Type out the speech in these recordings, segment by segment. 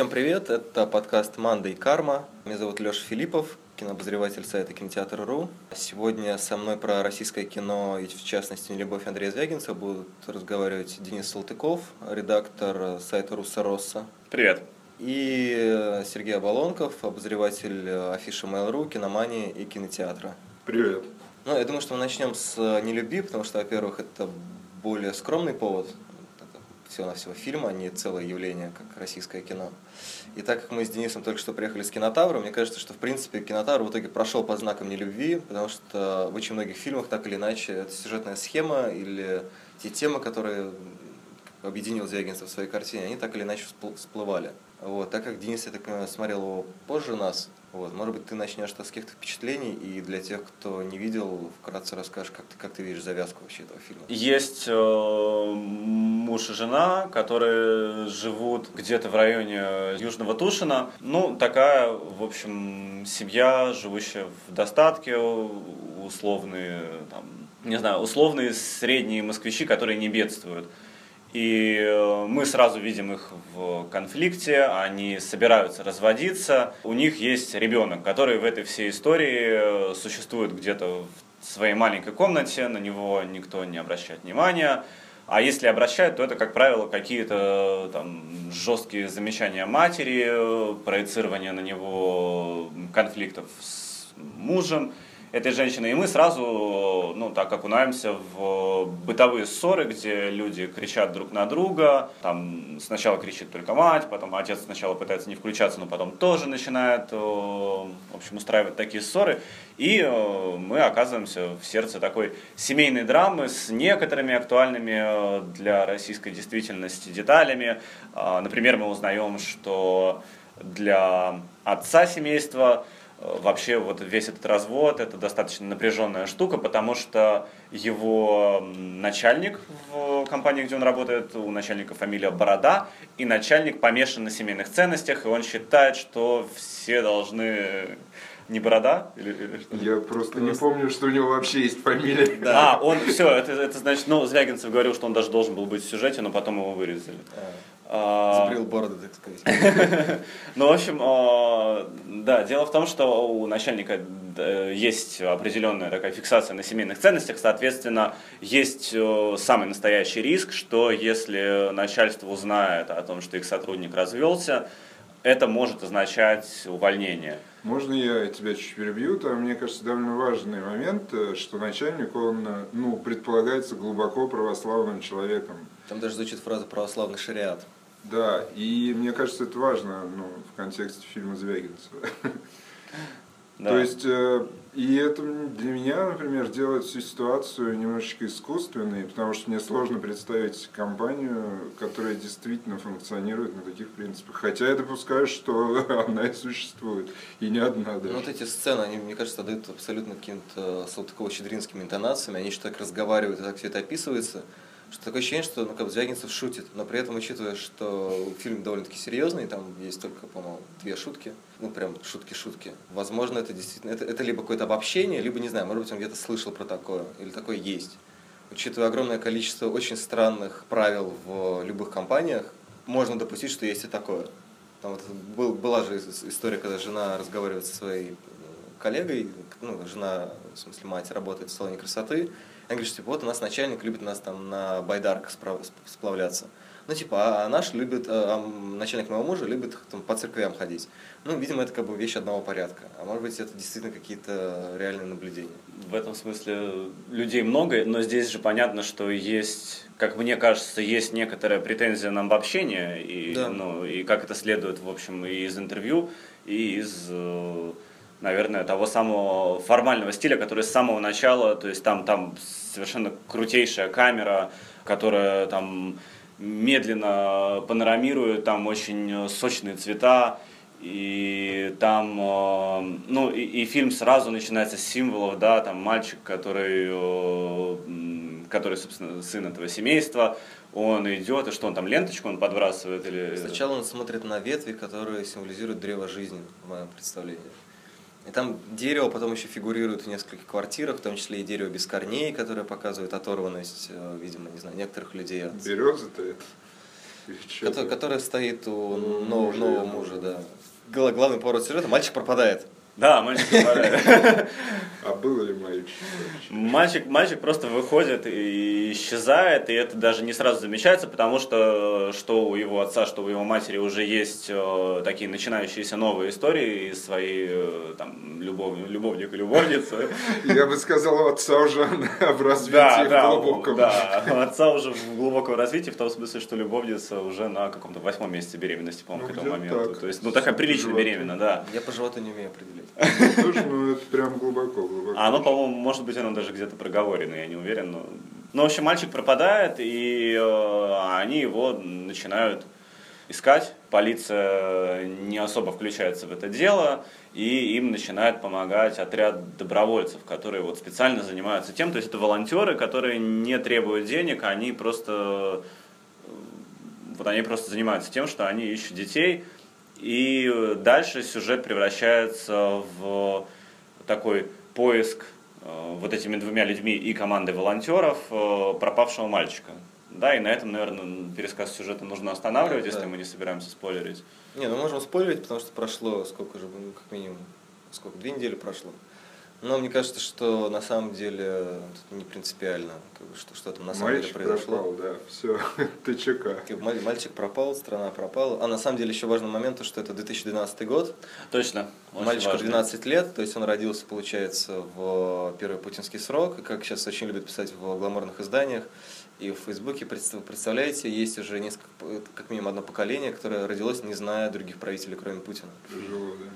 Всем привет, это подкаст «Манда и карма». Меня зовут Леша Филиппов, кинообозреватель сайта кинотеатр.ру. Сегодня со мной про российское кино и, в частности, «Нелюбовь» Андрея Звягинца будут разговаривать Денис Салтыков, редактор сайта «Руссоросса». Привет. И Сергей Оболонков, обозреватель афиши Mail.ru, киномании и кинотеатра. Привет. Ну, я думаю, что мы начнем с «Нелюби», потому что, во-первых, это более скромный повод, всего-навсего фильма, а не целое явление, как российское кино. И так как мы с Денисом только что приехали с кинотавра, мне кажется, что в принципе кинотавр в итоге прошел по знакам нелюбви, потому что в очень многих фильмах так или иначе это сюжетная схема или те темы, которые объединил Звягинцев в своей картине, они так или иначе всплывали. Вот, так как Денис, я так понимаю, смотрел его позже нас, вот, может быть, ты начнешь с каких-то впечатлений, и для тех, кто не видел, вкратце расскажешь, как ты, как ты видишь завязку вообще этого фильма. Есть э, муж и жена, которые живут где-то в районе Южного Тушина. Ну, такая, в общем, семья, живущая в достатке, условные, там, не знаю, условные средние москвичи, которые не бедствуют. И э, мы сразу видим их в конфликте, они собираются разводиться. У них есть ребенок, который в этой всей истории э, существует где-то в своей маленькой комнате, на него никто не обращает внимания. А если обращают, то это, как правило, какие-то там жесткие замечания матери, э, проецирование на него конфликтов с мужем этой женщины. И мы сразу, ну, так окунаемся в бытовые ссоры, где люди кричат друг на друга. Там сначала кричит только мать, потом отец сначала пытается не включаться, но потом тоже начинает, в общем, устраивать такие ссоры. И мы оказываемся в сердце такой семейной драмы с некоторыми актуальными для российской действительности деталями. А, например, мы узнаем, что для отца семейства вообще вот весь этот развод это достаточно напряженная штука, потому что его начальник в компании, где он работает, у начальника фамилия Борода, и начальник помешан на семейных ценностях, и он считает, что все должны не Борода? Или, или что? Я просто, просто не помню, что у него вообще есть фамилия. Да, а, он все, это, это значит, ну, Звягинцев говорил, что он даже должен был быть в сюжете, но потом его вырезали. А. А, Сбрил бороду, так сказать. Ну, в общем, а, да, дело в том, что у начальника есть определенная такая фиксация на семейных ценностях, соответственно, есть э, самый настоящий риск, что если начальство узнает о том, что их сотрудник развелся, это может означать увольнение. Можно я тебя чуть перебью? Там, мне кажется, довольно важный момент, э, что начальник, он, э, ну, предполагается глубоко православным человеком. Там даже звучит фраза «православный шариат». Да, и мне кажется, это важно ну, в контексте фильма Звягинцева. Да. То есть, э, и это для меня, например, делает всю ситуацию немножечко искусственной, потому что мне сложно представить компанию, которая действительно функционирует на таких принципах. Хотя я допускаю, что она и существует, и не одна даже. Ну, вот эти сцены, они, мне кажется, дают абсолютно каким-то Салтыкова-Щедринскими интонациями, они еще так разговаривают, и так все это описывается что такое ощущение, что ну, как бы Звягинцев шутит, но при этом, учитывая, что фильм довольно-таки серьезный, там есть только, по-моему, две шутки, ну, прям шутки-шутки. Возможно, это действительно, это, это либо какое-то обобщение, либо, не знаю, может быть, он где-то слышал про такое, или такое есть. Учитывая огромное количество очень странных правил в любых компаниях, можно допустить, что есть и такое. Там вот был, была же история, когда жена разговаривает со своей коллегой, ну, жена, в смысле мать, работает в салоне красоты, она говорит, типа, вот у нас начальник любит нас там на байдарках сплавляться. Ну, типа, а наш любит, а, а начальник моего мужа любит там, по церквям ходить. Ну, видимо, это как бы вещь одного порядка. А может быть, это действительно какие-то реальные наблюдения. В этом смысле людей много, но здесь же понятно, что есть, как мне кажется, есть некоторая претензия на обобщение, и, да. ну, и как это следует, в общем, и из интервью, и из э, наверное, того самого формального стиля, который с самого начала, то есть там, там совершенно крутейшая камера, которая там медленно панорамирует, там очень сочные цвета, и там, э, ну, и, и фильм сразу начинается с символов, да, там мальчик, который, э, который, собственно, сын этого семейства, он идет, и что он там, ленточку он подбрасывает или... Сначала он смотрит на ветви, которые символизируют древо жизни, в моем представлении. И там дерево потом еще фигурирует в нескольких квартирах, в том числе и дерево без корней, которое показывает оторванность, э, видимо, не знаю, некоторых людей от... Береза-то это? Который, которая стоит у нового, нового мужа, да. Главный поворот сюжета, мальчик пропадает. Да, мальчик пропадает. А был ли мальчик? Мальчик, мальчик просто выходит и исчезает, и это даже не сразу замечается, потому что что у его отца, что у его матери уже есть э, такие начинающиеся новые истории из своей э, там, любов, любовника, любовницы. Я бы сказал, у отца уже в развитии да, в да, глубоком. Да, у отца уже в глубоком развитии, в том смысле, что любовница уже на каком-то восьмом месяце беременности, по-моему, Ну, к этому моменту. так. То есть, ну, такая прилично беременна, да. Я по животу не умею определить. Ну это прям глубоко, глубоко. А оно, по-моему, может быть, оно даже где-то проговорено, я не уверен. Но... Ну, в общем, мальчик пропадает, и э, они его начинают искать. Полиция не особо включается в это дело, и им начинает помогать отряд добровольцев, которые вот специально занимаются тем. То есть это волонтеры, которые не требуют денег, они просто э, вот они просто занимаются тем, что они ищут детей, и дальше сюжет превращается в такой поиск э, вот этими двумя людьми и командой волонтеров э, пропавшего мальчика. Да, и на этом, наверное, пересказ сюжета нужно останавливать, если Да. мы не собираемся спойлерить. Не, ну можем спойлерить, потому что прошло сколько же, ну, как минимум, сколько, две недели прошло. Но мне кажется, что на самом деле тут не принципиально, как бы, что, что там на самом Мальчик деле произошло. пропал, да, все, бы маль- Мальчик пропал, страна пропала. А на самом деле еще важный момент, то, что это 2012 год. Точно. Мальчику важно. 12 лет, то есть он родился, получается, в первый путинский срок, и как сейчас очень любят писать в гламурных изданиях и в Фейсбуке, представ- представляете, есть уже несколько, п- как минимум одно поколение, которое родилось, не зная других правителей, кроме Путина. Тяжело, да.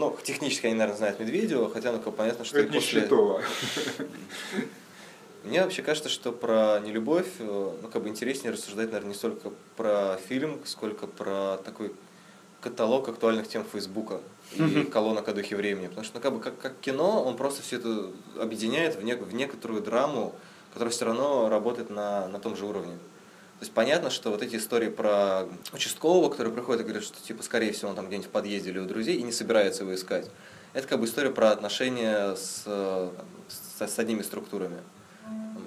Ну, технически они, наверное, знают Медведева, хотя, ну, как понятно, что и Это не после... Щитова. Мне вообще кажется, что про нелюбовь, э, ну, как бы интереснее рассуждать, наверное, не столько про фильм, сколько про такой каталог актуальных тем Фейсбука и колонок о духе времени. Потому что, ну, как бы, как, как кино, он просто все это объединяет в, нек- в некоторую драму, которая все равно работает на, на том же уровне. То есть понятно, что вот эти истории про участкового, который приходит и говорит, что типа скорее всего он там где-нибудь в подъезде или у друзей и не собирается его искать. Это как бы история про отношения с, э, с, с одними структурами.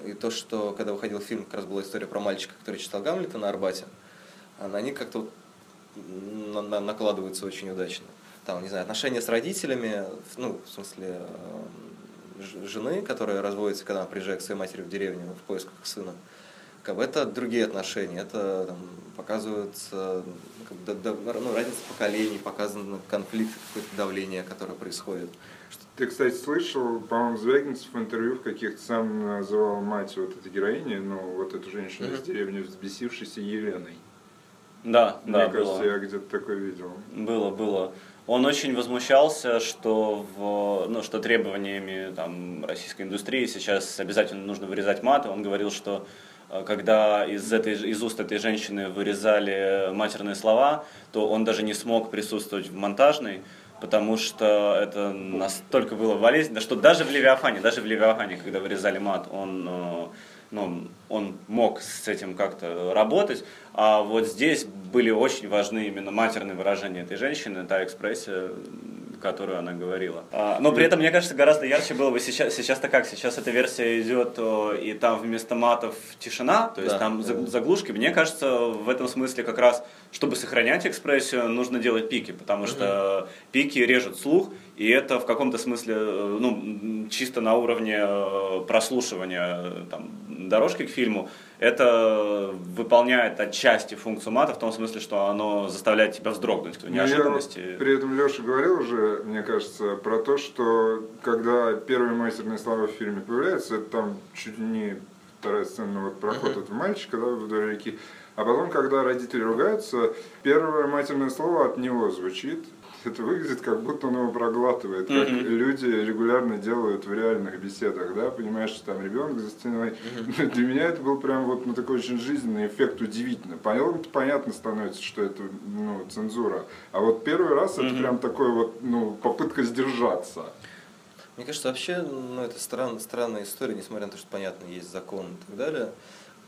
И то, что когда выходил фильм, как раз была история про мальчика, который читал Гамлета на Арбате, них как-то на- на- накладываются очень удачно. Там, не знаю, отношения с родителями, ну, в смысле, э, жены, которая разводится, когда она приезжает к своей матери в деревню в поисках сына. Как бы это другие отношения, это там, показывается ну, как бы, да- да- ну, разница поколений, показан конфликт, какое-то давление, которое происходит. Ты, кстати, слышал, по-моему, Звягинцев в интервью в каких-то сам называл мать вот этой героини, ну, вот эту женщину из Мгм. деревни, взбесившейся Еленой. Да, Мне да, кажется, было. я где-то такое видел. Было, было. Он очень возмущался, что, в, ну, что требованиями там, российской индустрии сейчас обязательно нужно вырезать маты. Он говорил, что когда из, этой, из уст этой женщины вырезали матерные слова, то он даже не смог присутствовать в монтажной, потому что это настолько было болезненно, что даже в Левиафане, даже в Левиафане, когда вырезали мат, он, э, ну, он мог с этим как-то работать, а вот здесь были очень важны именно матерные выражения этой женщины, та экспрессия, которую она говорила. А, но при этом, мне кажется, гораздо ярче было бы сейчас. Сейчас-то как? Сейчас эта версия идет, и там вместо матов тишина, то есть Да, там да. заглушки. Мне кажется, в этом смысле как раз, чтобы сохранять экспрессию, нужно делать пики, потому что пики режут слух, и это в каком-то смысле, э, ну, чисто на уровне э, прослушивания э, там, дорожки к фильму, это выполняет отчасти функцию мата в том смысле, что оно заставляет тебя вздрогнуть в Ну, я неожиданности. при этом Леша говорил уже, мне кажется, про то, что когда первые матерные слова в фильме появляются, это там чуть не вторая сцена, вот проход этого мальчика, да, вдоль реки. А потом, когда родители ругаются, первое матерное слово от него звучит. Это выглядит, как будто он его проглатывает, как Мгм. люди регулярно делают в реальных беседах, да, понимаешь, что там ребенок за стеной. Для меня это был прям вот ну, такой очень жизненный эффект, удивительно. Понятно, понятно становится, что это ну, цензура. А вот первый раз это Мгм. прям такой вот, ну, попытка сдержаться. Мне кажется, вообще, ну, это странная, странная история, несмотря на то, что, понятно, есть закон и так далее.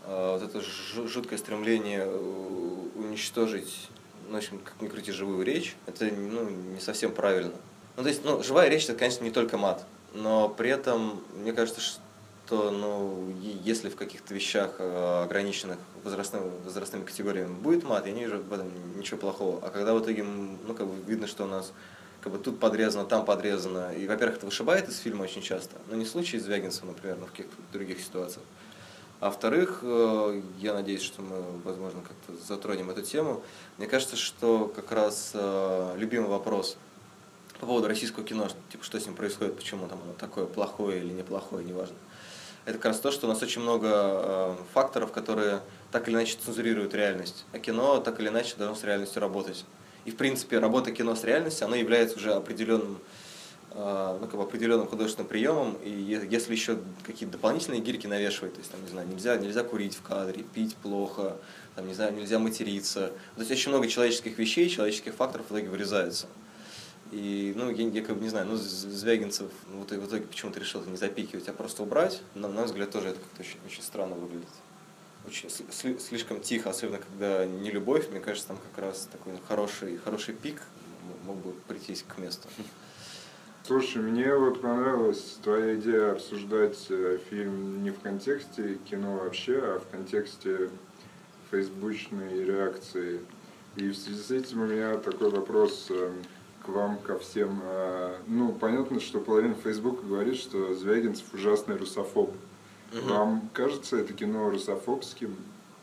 А, Вот это жу- жуткое стремление э, уничтожить, в общем, как ни крути, живую речь, это ну, не совсем правильно. Ну, то есть, ну, живая речь, это, конечно, не только мат, но при этом, мне кажется, что, ну, если в каких-то вещах э, ограниченных возрастными, возрастными категориями будет мат, я не вижу в этом ничего плохого. А когда в итоге, ну, как бы видно, что у нас как бы тут подрезано, там подрезано, и, во-первых, это вышибает из фильма очень часто, но не в случае с Звягинцем, например, но в каких-то других ситуациях. А во-вторых, э, я надеюсь, что мы, возможно, как-то затронем эту тему. Мне кажется, что как раз э, любимый вопрос по поводу российского кино, типа, что с ним происходит, почему там оно такое плохое или неплохое, неважно. Это как раз то, что у нас очень много э, факторов, которые так или иначе цензурируют реальность. А кино так или иначе должно с реальностью работать. И, в принципе, работа кино с реальностью, она является уже определенным, ну, как бы определенным художественным приемом. И если еще какие-то дополнительные гирьки навешивать, то есть, там, не знаю, нельзя, нельзя курить в кадре, пить плохо, там, не знаю, нельзя материться. То есть, очень много человеческих вещей, человеческих факторов в итоге вырезаются. И, ну, я, я как бы не знаю, ну, Звягинцев вот, в итоге почему-то решил это не запикивать, а просто убрать. На, на мой взгляд, тоже это как-то очень, очень странно выглядит. Очень сли, слишком тихо, особенно когда не любовь, мне кажется, там как раз такой хороший, хороший пик мог бы прийтись к месту. Слушай, мне вот понравилась твоя идея обсуждать э, фильм не в контексте кино вообще, а в контексте фейсбучной реакции. И в связи с этим у меня такой вопрос эм, к вам, ко всем. А, ну, понятно, что половина Фейсбука говорит, что Звягинцев ужасный русофоб. Угу. Вам кажется это кино русофобским?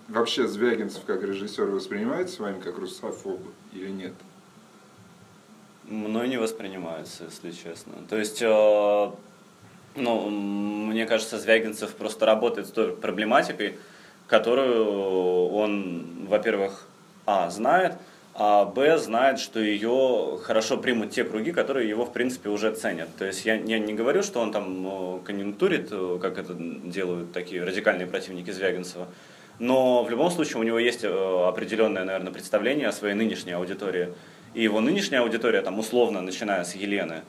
Вообще Звягинцев как режиссер воспринимается с вами как русофоб или нет? Мной не воспринимается, если честно. То есть, э, ну, мне кажется, Звягинцев просто работает с той проблематикой, которую он, во-первых, а, знает, а Б знает, что ее хорошо примут те круги, которые его, в принципе, уже ценят. То есть я, я не говорю, что он там э, конъюнктурит, э, как это делают такие радикальные противники Звягинцева, но в любом случае у него есть э, определенное, наверное, представление о своей нынешней аудитории. И его нынешняя аудитория, там, условно, начиная с Елены,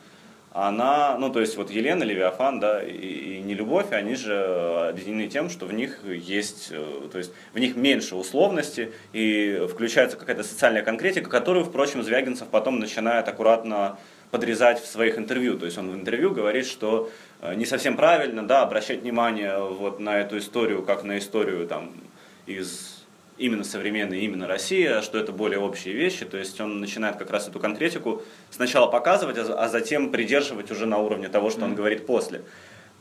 она, ну, то есть вот Елена, Левиафан, да, и, и Нелюбовь, они же объединены тем, что в них есть, э, то есть в них меньше условности и включается какая-то социальная конкретика, которую, впрочем, Звягинцев потом начинает аккуратно подрезать в своих интервью. То есть он в интервью говорит, что э, не совсем правильно, да, обращать внимание вот на эту историю, как на историю там из именно современная, именно Россия, что это более общие вещи. То есть он начинает как раз эту конкретику сначала показывать, а, а затем придерживать уже на уровне того, что mm-hmm. он говорит после.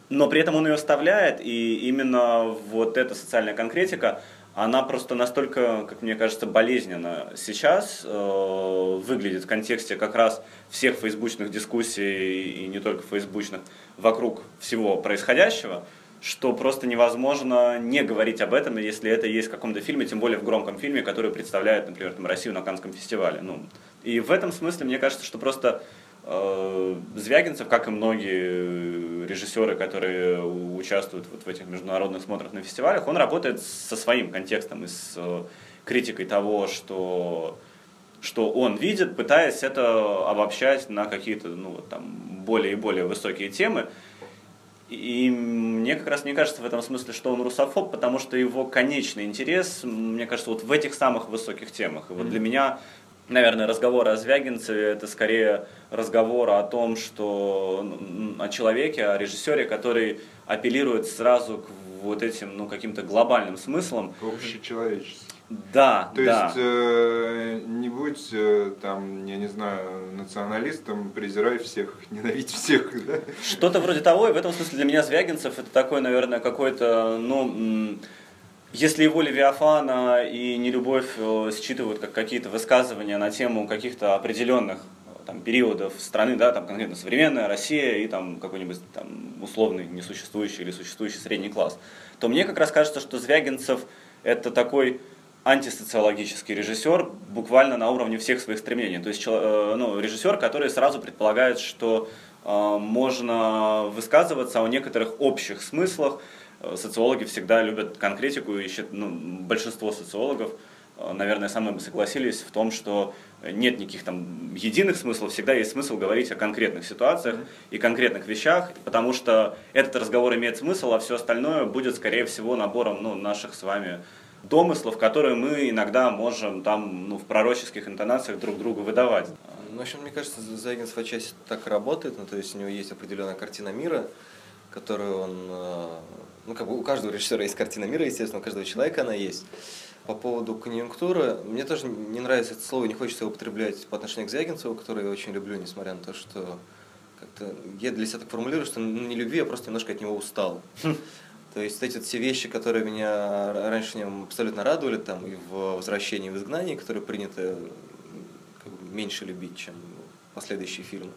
Но при этом он ее оставляет, и именно вот эта социальная конкретика, она просто настолько, как мне кажется, болезненно сейчас э, выглядит в контексте как раз всех фейсбучных дискуссий и не только фейсбучных вокруг всего происходящего, что просто невозможно не говорить об этом, если это есть в каком-то фильме, тем более в громком фильме, который представляет, например, там, Россию на Канском фестивале. Ну, и в этом смысле мне кажется, что просто э, Звягинцев, как и многие режиссеры, которые участвуют вот в этих международных смотрах на фестивалях, он работает со своим контекстом и с э, критикой того, что что он видит, пытаясь это обобщать на какие-то ну, вот, там, более и более высокие темы. И мне как раз не кажется в этом смысле, что он русофоб, потому что его конечный интерес, мне кажется, вот в этих самых высоких темах. И вот mm-hmm. для меня, наверное, разговор о Звягинцеве это скорее разговор о том, что о человеке, о режиссере, который апеллирует сразу к вот этим, ну, каким-то глобальным смыслам. Общечеловеческим. Да, То да. есть э, не будь э, там, я не знаю, националистом, презирай всех, ненавидь всех, да? Что-то вроде того, и в этом смысле для меня Звягинцев это такой, наверное, какой-то, ну, если его Левиафана и Нелюбовь э, считывают как какие-то высказывания на тему каких-то определенных там, периодов страны, да, там конкретно современная Россия и там какой-нибудь там условный несуществующий или существующий средний класс, то мне как раз кажется, что Звягинцев это такой антисоциологический режиссер буквально на уровне всех своих стремлений. То есть э, ну, режиссер, который сразу предполагает, что э, можно высказываться о некоторых общих смыслах. Э, социологи всегда любят конкретику, и ну, большинство социологов, наверное, со мной бы согласились в том, что нет никаких там единых смыслов, всегда есть смысл говорить о конкретных ситуациях и конкретных вещах, потому что этот разговор имеет смысл, а все остальное будет, скорее всего, набором ну, наших с вами домыслов, которые мы иногда можем там ну, в пророческих интонациях друг другу выдавать. Ну, в общем, мне кажется, Звягинцев отчасти так работает, ну, то есть у него есть определенная картина мира, которую он... Э, ну, как бы у каждого режиссера есть картина мира, естественно, у каждого человека она есть. По поводу конъюнктуры, мне тоже не нравится это слово, не хочется его употреблять по отношению к Звягинцеву, которое я очень люблю, несмотря на то, что как-то я для себя так формулирую, что ну, не любви, я просто немножко от него устал. То есть эти все вещи, которые меня раньше нем абсолютно радовали, там и в возвращении в изгнании, которые принято как бы, меньше любить, чем последующие фильмы.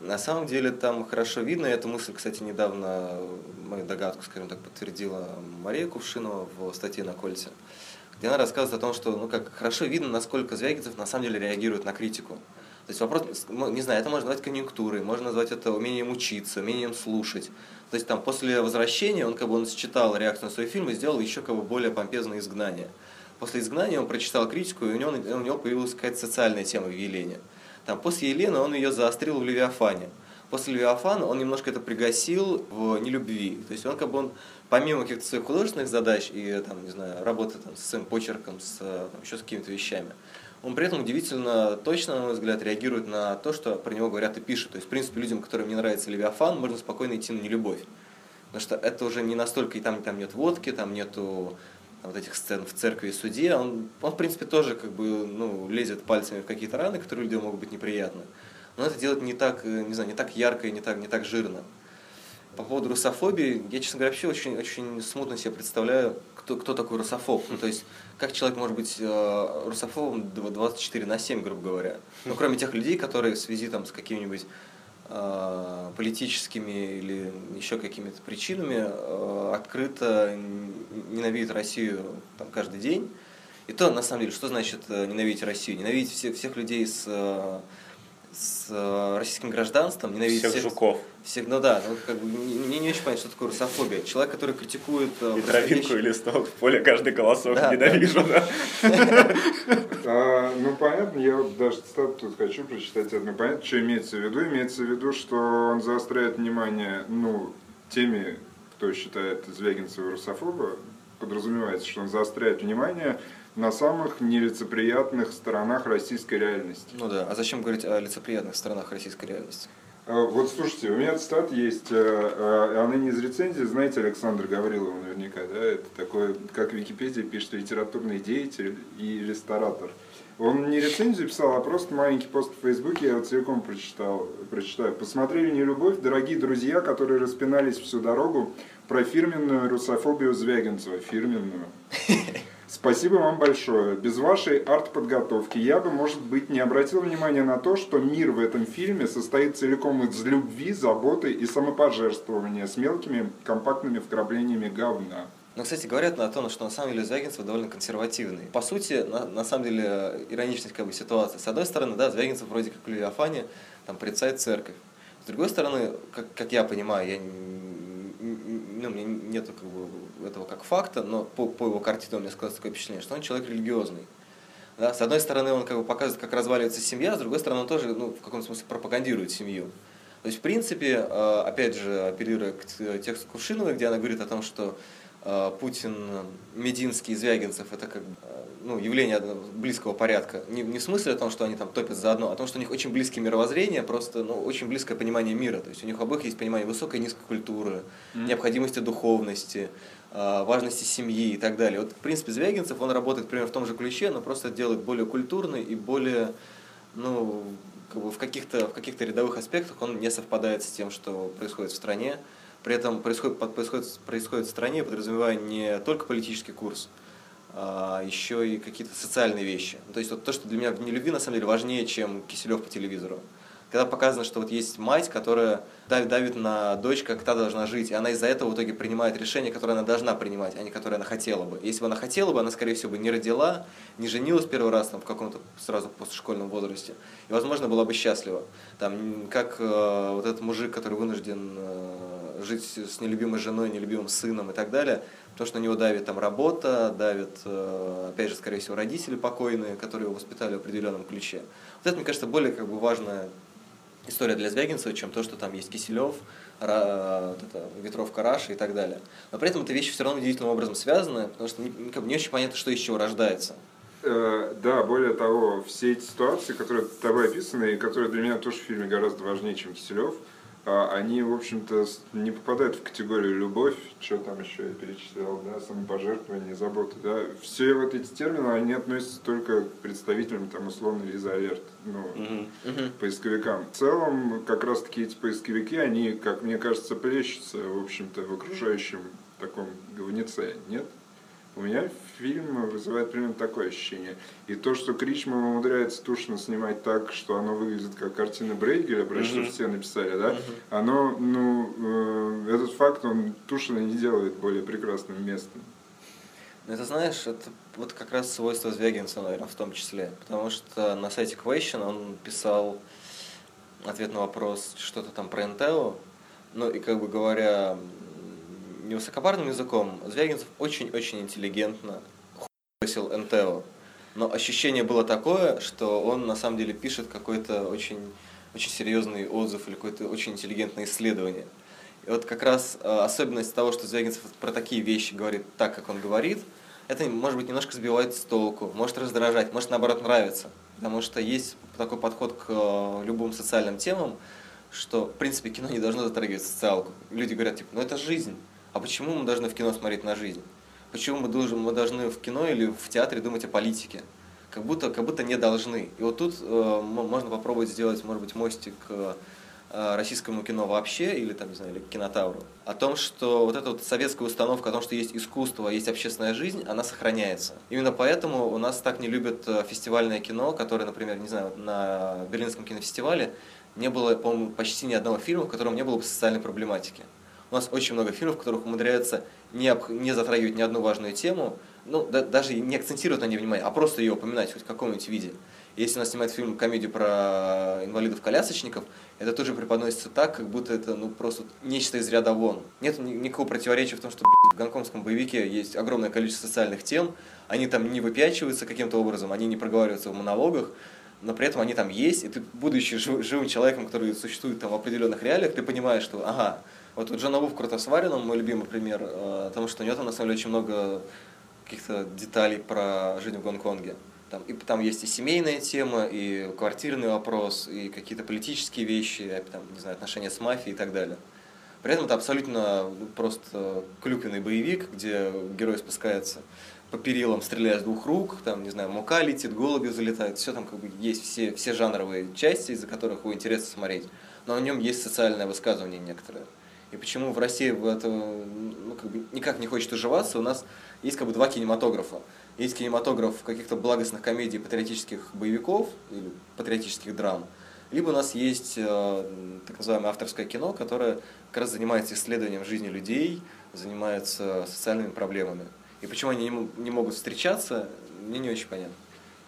На самом деле там хорошо видно, и эту мысль, кстати, недавно, мою догадку, скажем так, подтвердила Мария Кувшинова в статье на Кольце, где она рассказывает о том, что ну, как хорошо видно, насколько Звягинцев на самом деле реагирует на критику. То есть вопрос, не знаю, это можно назвать конъюнктурой, можно назвать это умением учиться, умением слушать. То есть там после возвращения он как бы он считал реакцию на свой фильм и сделал еще как бы более помпезное изгнание. После изгнания он прочитал критику, и у него, у него появилась какая-то социальная тема в Елене. Там, после Елены он ее заострил в Левиафане. После Левиафана он немножко это пригасил в нелюбви. То есть он как бы он, помимо каких-то своих художественных задач и там, не знаю, работы там, с своим почерком, с, там, еще с какими-то вещами, он при этом удивительно точно, на мой взгляд, реагирует на то, что про него говорят и пишут. То есть, в принципе, людям, которым не нравится Левиафан, можно спокойно идти на нелюбовь. Потому что это уже не настолько, и там, там нет водки, там нету вот этих сцен в церкви и суде, он, он, в принципе, тоже как бы, ну, лезет пальцами в какие-то раны, которые людям могут быть неприятны. Но это делает не так, не знаю, не так ярко и не так, не так жирно. По поводу русофобии, я, честно говоря, вообще очень, очень смутно себе представляю, кто, кто такой русофоб. Ну, то есть, как человек может быть э, русофобом 24 на 7, грубо говоря. Ну, кроме тех людей, которые в связи там, с какими-нибудь э, политическими или еще какими-то причинами э, открыто ненавидят Россию там, каждый день. И то, на самом деле, что значит э, ненавидеть Россию? Ненавидеть всех, всех людей с э, с э, российским гражданством, ненавидеть всех, всех жуков. Всех, ну да, ну, как бы, мне не очень понятно, что такое русофобия. Человек, который критикует... Э, и травинку и листок в поле каждый голосок да, ненавижу, да. А, ну, понятно, я вот даже цитату тут хочу прочитать одну. Понятно, что имеется в виду? Имеется в виду, что он заостряет внимание, ну, теми, кто считает Звягинцева русофоба, подразумевается, что он заостряет внимание на самых нелицеприятных сторонах российской реальности. Ну да, а зачем говорить о лицеприятных сторонах российской реальности? А, вот слушайте, у меня цитат есть, э, э, она не из рецензии, знаете, Александр Гаврилов наверняка, да, это такой, как в Википедии пишет, литературный деятель и ресторатор. Он не рецензию писал, а просто маленький пост в Фейсбуке, я его целиком прочитал, прочитаю. Посмотрели «Не любовь», дорогие друзья, которые распинались всю дорогу про фирменную русофобию Звягинцева, фирменную. Спасибо вам большое. Без вашей арт-подготовки я бы, может быть, не обратил внимания на то, что мир в этом фильме состоит целиком из любви, заботы и самопожертвования с мелкими компактными вкраплениями говна. Но, кстати, говорят на том, что на самом деле Звягинцев довольно консервативный. По сути, на, на самом деле, ироничность как бы ситуации. С одной стороны, да, Звягинцев вроде как в Левиафане там порицает церковь. С другой стороны, как, как я понимаю, я, ну, у меня нету как бы этого как факта, но по, по его картине у меня складывается такое впечатление, что он человек религиозный. Да? С одной стороны, он как бы показывает, как разваливается семья, с другой стороны, он тоже ну, в каком-то смысле пропагандирует семью. То есть, в принципе, э, опять же, апеллируя к тексту Кувшиновой, где она говорит о том, что э, Путин, Мединский Звягинцев это как э, ну, явление близкого порядка. Не, не в смысле о том, что они там топят за одно, а о том, что у них очень близкие мировоззрения, просто ну, очень близкое понимание мира. То есть у них обоих есть понимание высокой и низкой культуры, mm-hmm. необходимости духовности, важности семьи и так далее. Вот, в принципе, Звягинцев, он работает примерно в том же ключе, но просто делает более культурный и более, ну, как бы в каких-то в каких-то рядовых аспектах он не совпадает с тем, что происходит в стране. При этом происходит, происходит, происходит в стране, подразумевая не только политический курс, а еще и какие-то социальные вещи. То есть вот то, что для меня в нелюбви, на самом деле, важнее, чем Киселев по телевизору когда показано, что вот есть мать, которая давит, давит на дочь, как та должна жить, и она из-за этого в итоге принимает решение, которое она должна принимать, а не которое она хотела бы. Если бы она хотела бы, она, скорее всего, бы не родила, не женилась первый раз там, в каком-то сразу постшкольном возрасте, и, возможно, была бы счастлива. Там, как э, вот этот мужик, который вынужден э, жить с нелюбимой женой, нелюбимым сыном и так далее, потому что на него давит там работа, давит, э, опять же, скорее всего, родители покойные, которые его воспитали в определенном ключе. Вот это, мне кажется, более как бы важная история для Звягинцева, чем то, что там есть Киселев, вот это, Ветровка Раша и так далее. Но при этом эти вещи все равно удивительным образом связаны, потому что не, как бы не очень понятно, что из чего рождается. Э, да, более того, все эти ситуации, которые тобой описаны, и которые для меня тоже в фильме гораздо важнее, чем Киселев, они, в общем-то, не попадают в категорию любовь, что там еще я перечислял, да, самопожертвование, забота, да. Все вот эти термины, они относятся только к представителям, там, условно, Лиза Алерт, ну, uh-huh. поисковикам. В целом, как раз-таки эти поисковики, они, как мне кажется, плещутся, в общем-то, в окружающем таком говнеце, нет? У меня фильм вызывает примерно такое ощущение. И то, что Кричман умудряется тушно снимать так, что оно выглядит как картина Брейгеля, про что все написали, да, оно, ну, э, этот факт, он тушно не делает более прекрасным местом. Ну, это знаешь, это вот как раз свойство Звягинца, наверное, в том числе. Потому что на сайте Question он писал ответ на вопрос, что-то там про Intel, ну и как бы говоря, невысокопарным языком, Звягинцев очень-очень интеллигентно бросил НТО. Но ощущение было такое, что он на самом деле пишет какой-то очень, очень серьезный отзыв или какое-то очень интеллигентное исследование. И вот как раз э, особенность того, что Звягинцев про такие вещи говорит так, как он говорит, это, может быть, немножко сбивает с толку, может раздражать, может, наоборот, нравиться. Потому что есть такой подход к э, любым социальным темам, что, в принципе, кино не должно затрагивать социалку. Люди говорят, типа, ну это жизнь. А почему мы должны в кино смотреть на жизнь? Почему мы должны, мы должны в кино или в театре думать о политике? Как будто, как будто не должны. И вот тут э, можно попробовать сделать, может быть, мостик э, российскому кино вообще, или там, не знаю, или к кинотавру, о том, что вот эта вот советская установка о том, что есть искусство, есть общественная жизнь, она сохраняется. Именно поэтому у нас так не любят э, фестивальное кино, которое, например, не знаю, на Берлинском кинофестивале не было, по-моему, почти ни одного фильма, в котором не было бы социальной проблематики. У нас очень много фильмов, в которых умудряются не, не затрагивать ни одну важную тему, ну, да, даже не акцентировать на ней внимание, а просто ее упоминать хоть в каком-нибудь виде. Если у нас снимают фильм, комедию про инвалидов-колясочников, это тоже преподносится так, как будто это ну, просто нечто из ряда вон. Нет никакого противоречия в том, что в гонконгском боевике есть огромное количество социальных тем, они там не выпячиваются каким-то образом, они не проговариваются в монологах, но при этом они там есть, и ты, будучи живым человеком, который существует там в определенных реалиях, ты понимаешь, что, ага, вот у Джона Ву в Крутосваренном мой любимый пример, э, потому что у него там на самом деле очень много каких-то деталей про жизнь в Гонконге. Там, и, там есть и семейная тема, и квартирный вопрос, и какие-то политические вещи, там, не знаю, отношения с мафией и так далее. При этом это абсолютно ну, просто клюквенный боевик, где герой спускается по перилам, стреляя с двух рук, там, не знаю, мука летит, голуби залетают, все там как бы есть все, все жанровые части, из-за которых его интересно смотреть. Но в нем есть социальное высказывание некоторое. И почему в России в это ну, как бы никак не хочет уживаться, у нас есть как бы два кинематографа. Есть кинематограф каких-то благостных комедий, патриотических боевиков или патриотических драм, либо у нас есть э, так называемое авторское кино, которое как раз занимается исследованием жизни людей, занимается социальными проблемами. И почему они не, не могут встречаться, мне не очень понятно.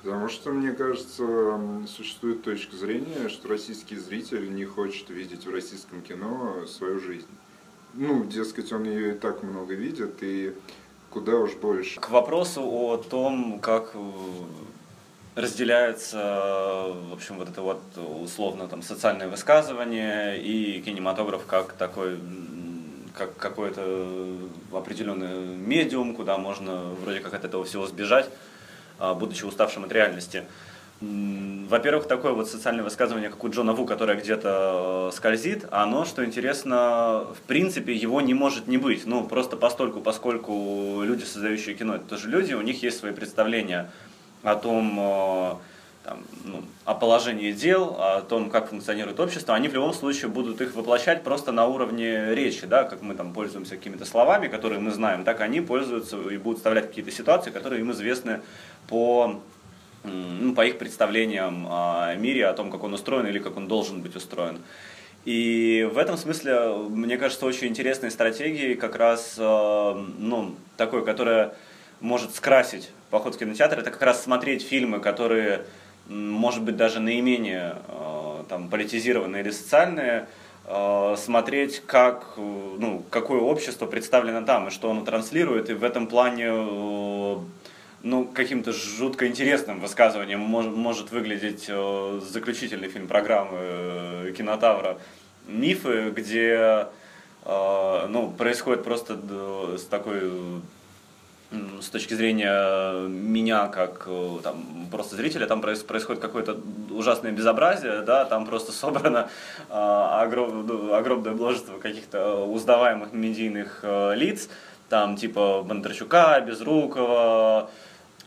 Потому что, мне кажется, существует точка зрения, что российский зритель не хочет видеть в российском кино свою жизнь. Ну, дескать, он ее и так много видит, и куда уж больше. К вопросу о том, как э, разделяется, в общем, вот это вот условно там социальное высказывание и кинематограф как такой как какой-то определенный медиум, куда можно вроде как от этого всего сбежать. А, будучи уставшим от реальности. Во-первых, такое вот социальное высказывание, как у Джона Ву, которое где-то э, скользит, оно, что интересно, в принципе, его не может не быть. Ну, просто постольку, поскольку люди, создающие кино, это тоже люди, у них есть свои представления о том, э, там, ну, о положении дел, о том, как функционирует общество, они в любом случае будут их воплощать просто на уровне речи, да, как мы там пользуемся какими-то словами, которые мы знаем, так они пользуются и будут вставлять какие-то ситуации, которые им известны по, ну, по их представлениям о мире, о том, как он устроен или как он должен быть устроен. И в этом смысле, мне кажется, очень интересной стратегией как раз, э, ну, такой, которая может скрасить поход в кинотеатр, это как раз смотреть фильмы, которые может быть, даже наименее э, там, политизированные или социальные, э, смотреть, как, ну, какое общество представлено там и что оно транслирует, и в этом плане ну, каким-то жутко интересным высказыванием может, может выглядеть заключительный фильм программы Кинотавра «Мифы», где ну, происходит просто с такой с точки зрения меня как э, там, просто зрителя, там происходит какое-то ужасное безобразие, да, там просто собрано э, огром, ну, огромное множество каких-то узнаваемых медийных э, лиц, там типа Бондарчука, Безрукова,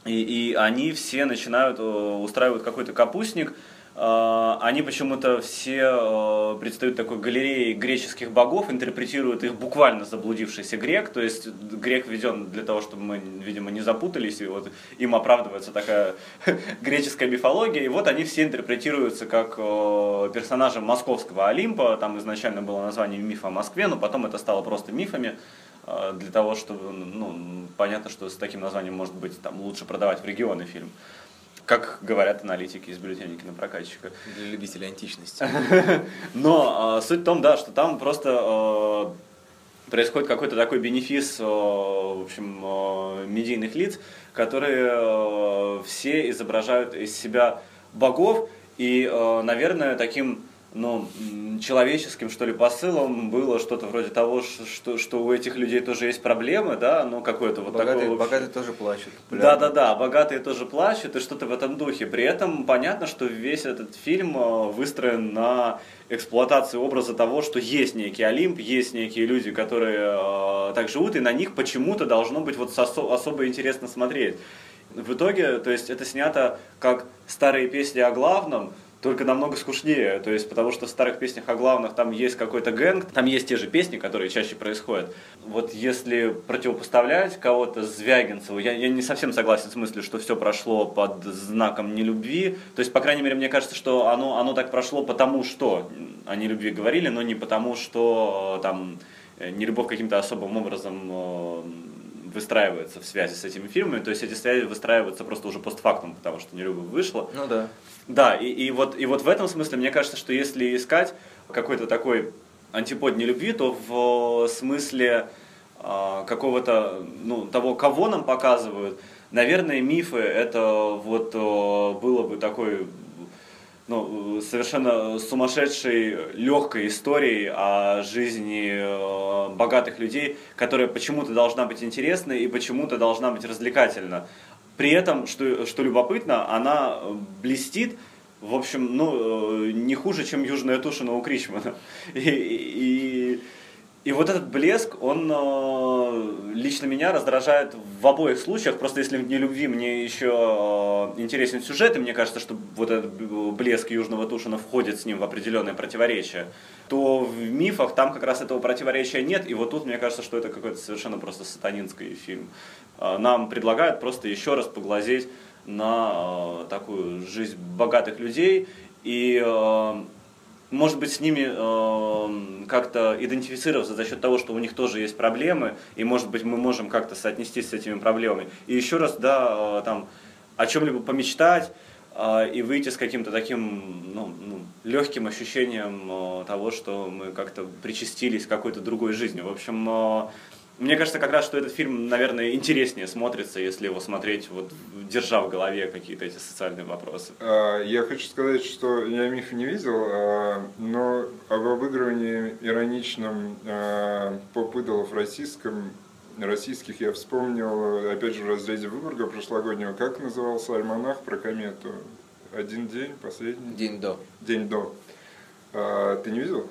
и, и они все начинают э, устраивать какой-то капустник, а, они почему-то все э, предстают такой галереей греческих богов, интерпретируют их буквально заблудившийся грек, то есть грек введен для того, чтобы мы, видимо, не запутались, и вот им оправдывается такая греческая мифология, и вот они все интерпретируются как э, персонажи московского Олимпа, там изначально было название мифа о Москве, но потом это стало просто мифами, э, для того, чтобы, ну, понятно, что с таким названием, может быть, там лучше продавать в регионы фильм как говорят аналитики из бюллетеня кинопрокатчика. Для любителей античности. Но э, суть в том, да, что там просто э, происходит какой-то такой бенефис, э, в общем, э, медийных лиц, которые э, все изображают из себя богов, и, э, наверное, таким ну, человеческим, что ли, посылом было что-то вроде того, что, что у этих людей тоже есть проблемы, да, ну, какое-то вот богатые, такое... Богатые тоже плачут. Да-да-да, богатые тоже плачут, и что-то в этом духе. При этом понятно, что весь этот фильм э, выстроен на эксплуатации образа того, что есть некий Олимп, есть некие люди, которые э, так живут, и на них почему-то должно быть вот осо- особо интересно смотреть. В итоге, то есть это снято как старые песни о главном, только намного скучнее, то есть потому что в старых песнях о главных там есть какой-то гэнг, там есть те же песни, которые чаще происходят. Вот если противопоставлять кого-то Звягинцеву, я, я не совсем согласен с мыслью, что все прошло под знаком нелюбви, то есть, по крайней мере, мне кажется, что оно, оно так прошло потому, что они любви говорили, но не потому, что там э, нелюбовь каким-то особым образом э, выстраивается в связи с этими фильмами, то есть эти связи выстраиваются просто уже постфактум, потому что нелюбовь вышла. Ну да. Да, и, и, вот, и вот в этом смысле мне кажется, что если искать какой-то такой антипод нелюбви, то в смысле э, какого-то, ну, того, кого нам показывают, наверное, мифы, это вот э, было бы такой ну, совершенно сумасшедшей, легкой историей о жизни э, богатых людей, которая почему-то должна быть интересной и почему-то должна быть развлекательна. При этом, что, что любопытно, она блестит, в общем, ну, э, не хуже, чем южная Тушина у Кричмана. И, и, и вот этот блеск, он э, лично меня раздражает в обоих случаях. Просто если не любви мне еще э, интересен сюжет, и мне кажется, что вот этот блеск Южного Тушина входит с ним в определенное противоречие, то в мифах там как раз этого противоречия нет. И вот тут мне кажется, что это какой-то совершенно просто сатанинский фильм. Э, нам предлагают просто еще раз поглазеть на э, такую жизнь богатых людей и э, может быть, с ними э, как-то идентифицироваться за счет того, что у них тоже есть проблемы, и, может быть, мы можем как-то соотнестись с этими проблемами. И еще раз, да, э, там, о чем-либо помечтать, э, и выйти с каким-то таким ну, ну, легким ощущением э, того, что мы как-то причастились к какой-то другой жизни. В общем, э, мне кажется, как раз, что этот фильм, наверное, интереснее смотрится, если его смотреть, вот, держа в голове какие-то эти социальные вопросы. А, я хочу сказать, что я миф не видел, а, но об обыгрывании ироничном а, поп идолов российском российских я вспомнил, опять же, в разрезе Выборга прошлогоднего, как назывался альманах про комету? Один день, последний? День до. День до. А, ты не видел?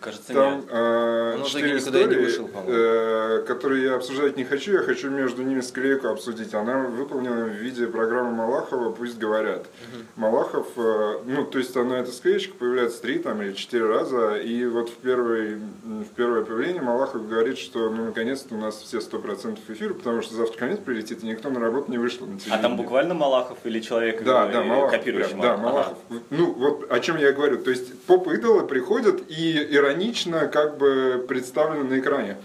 Кажется, Там. Э, четыре истории, вышел, э, которые я обсуждать не хочу, я хочу между ними склейку обсудить. Она выполнена в виде программы Малахова «Пусть говорят». Угу. Малахов, э, ну, то есть она, эта склеечка появляется три там, или четыре раза, и вот в, первый, в первое появление Малахов говорит, что, ну, наконец-то у нас все сто процентов эфира, потому что завтра конец прилетит, и никто на работу не вышел на А там буквально Малахов или человек, да, да, Малахов, копирующий прям, Да, Малахов. Ага. Ну, вот о чем я говорю. То есть поп-идолы приходят и иронично как бы представлены на экране.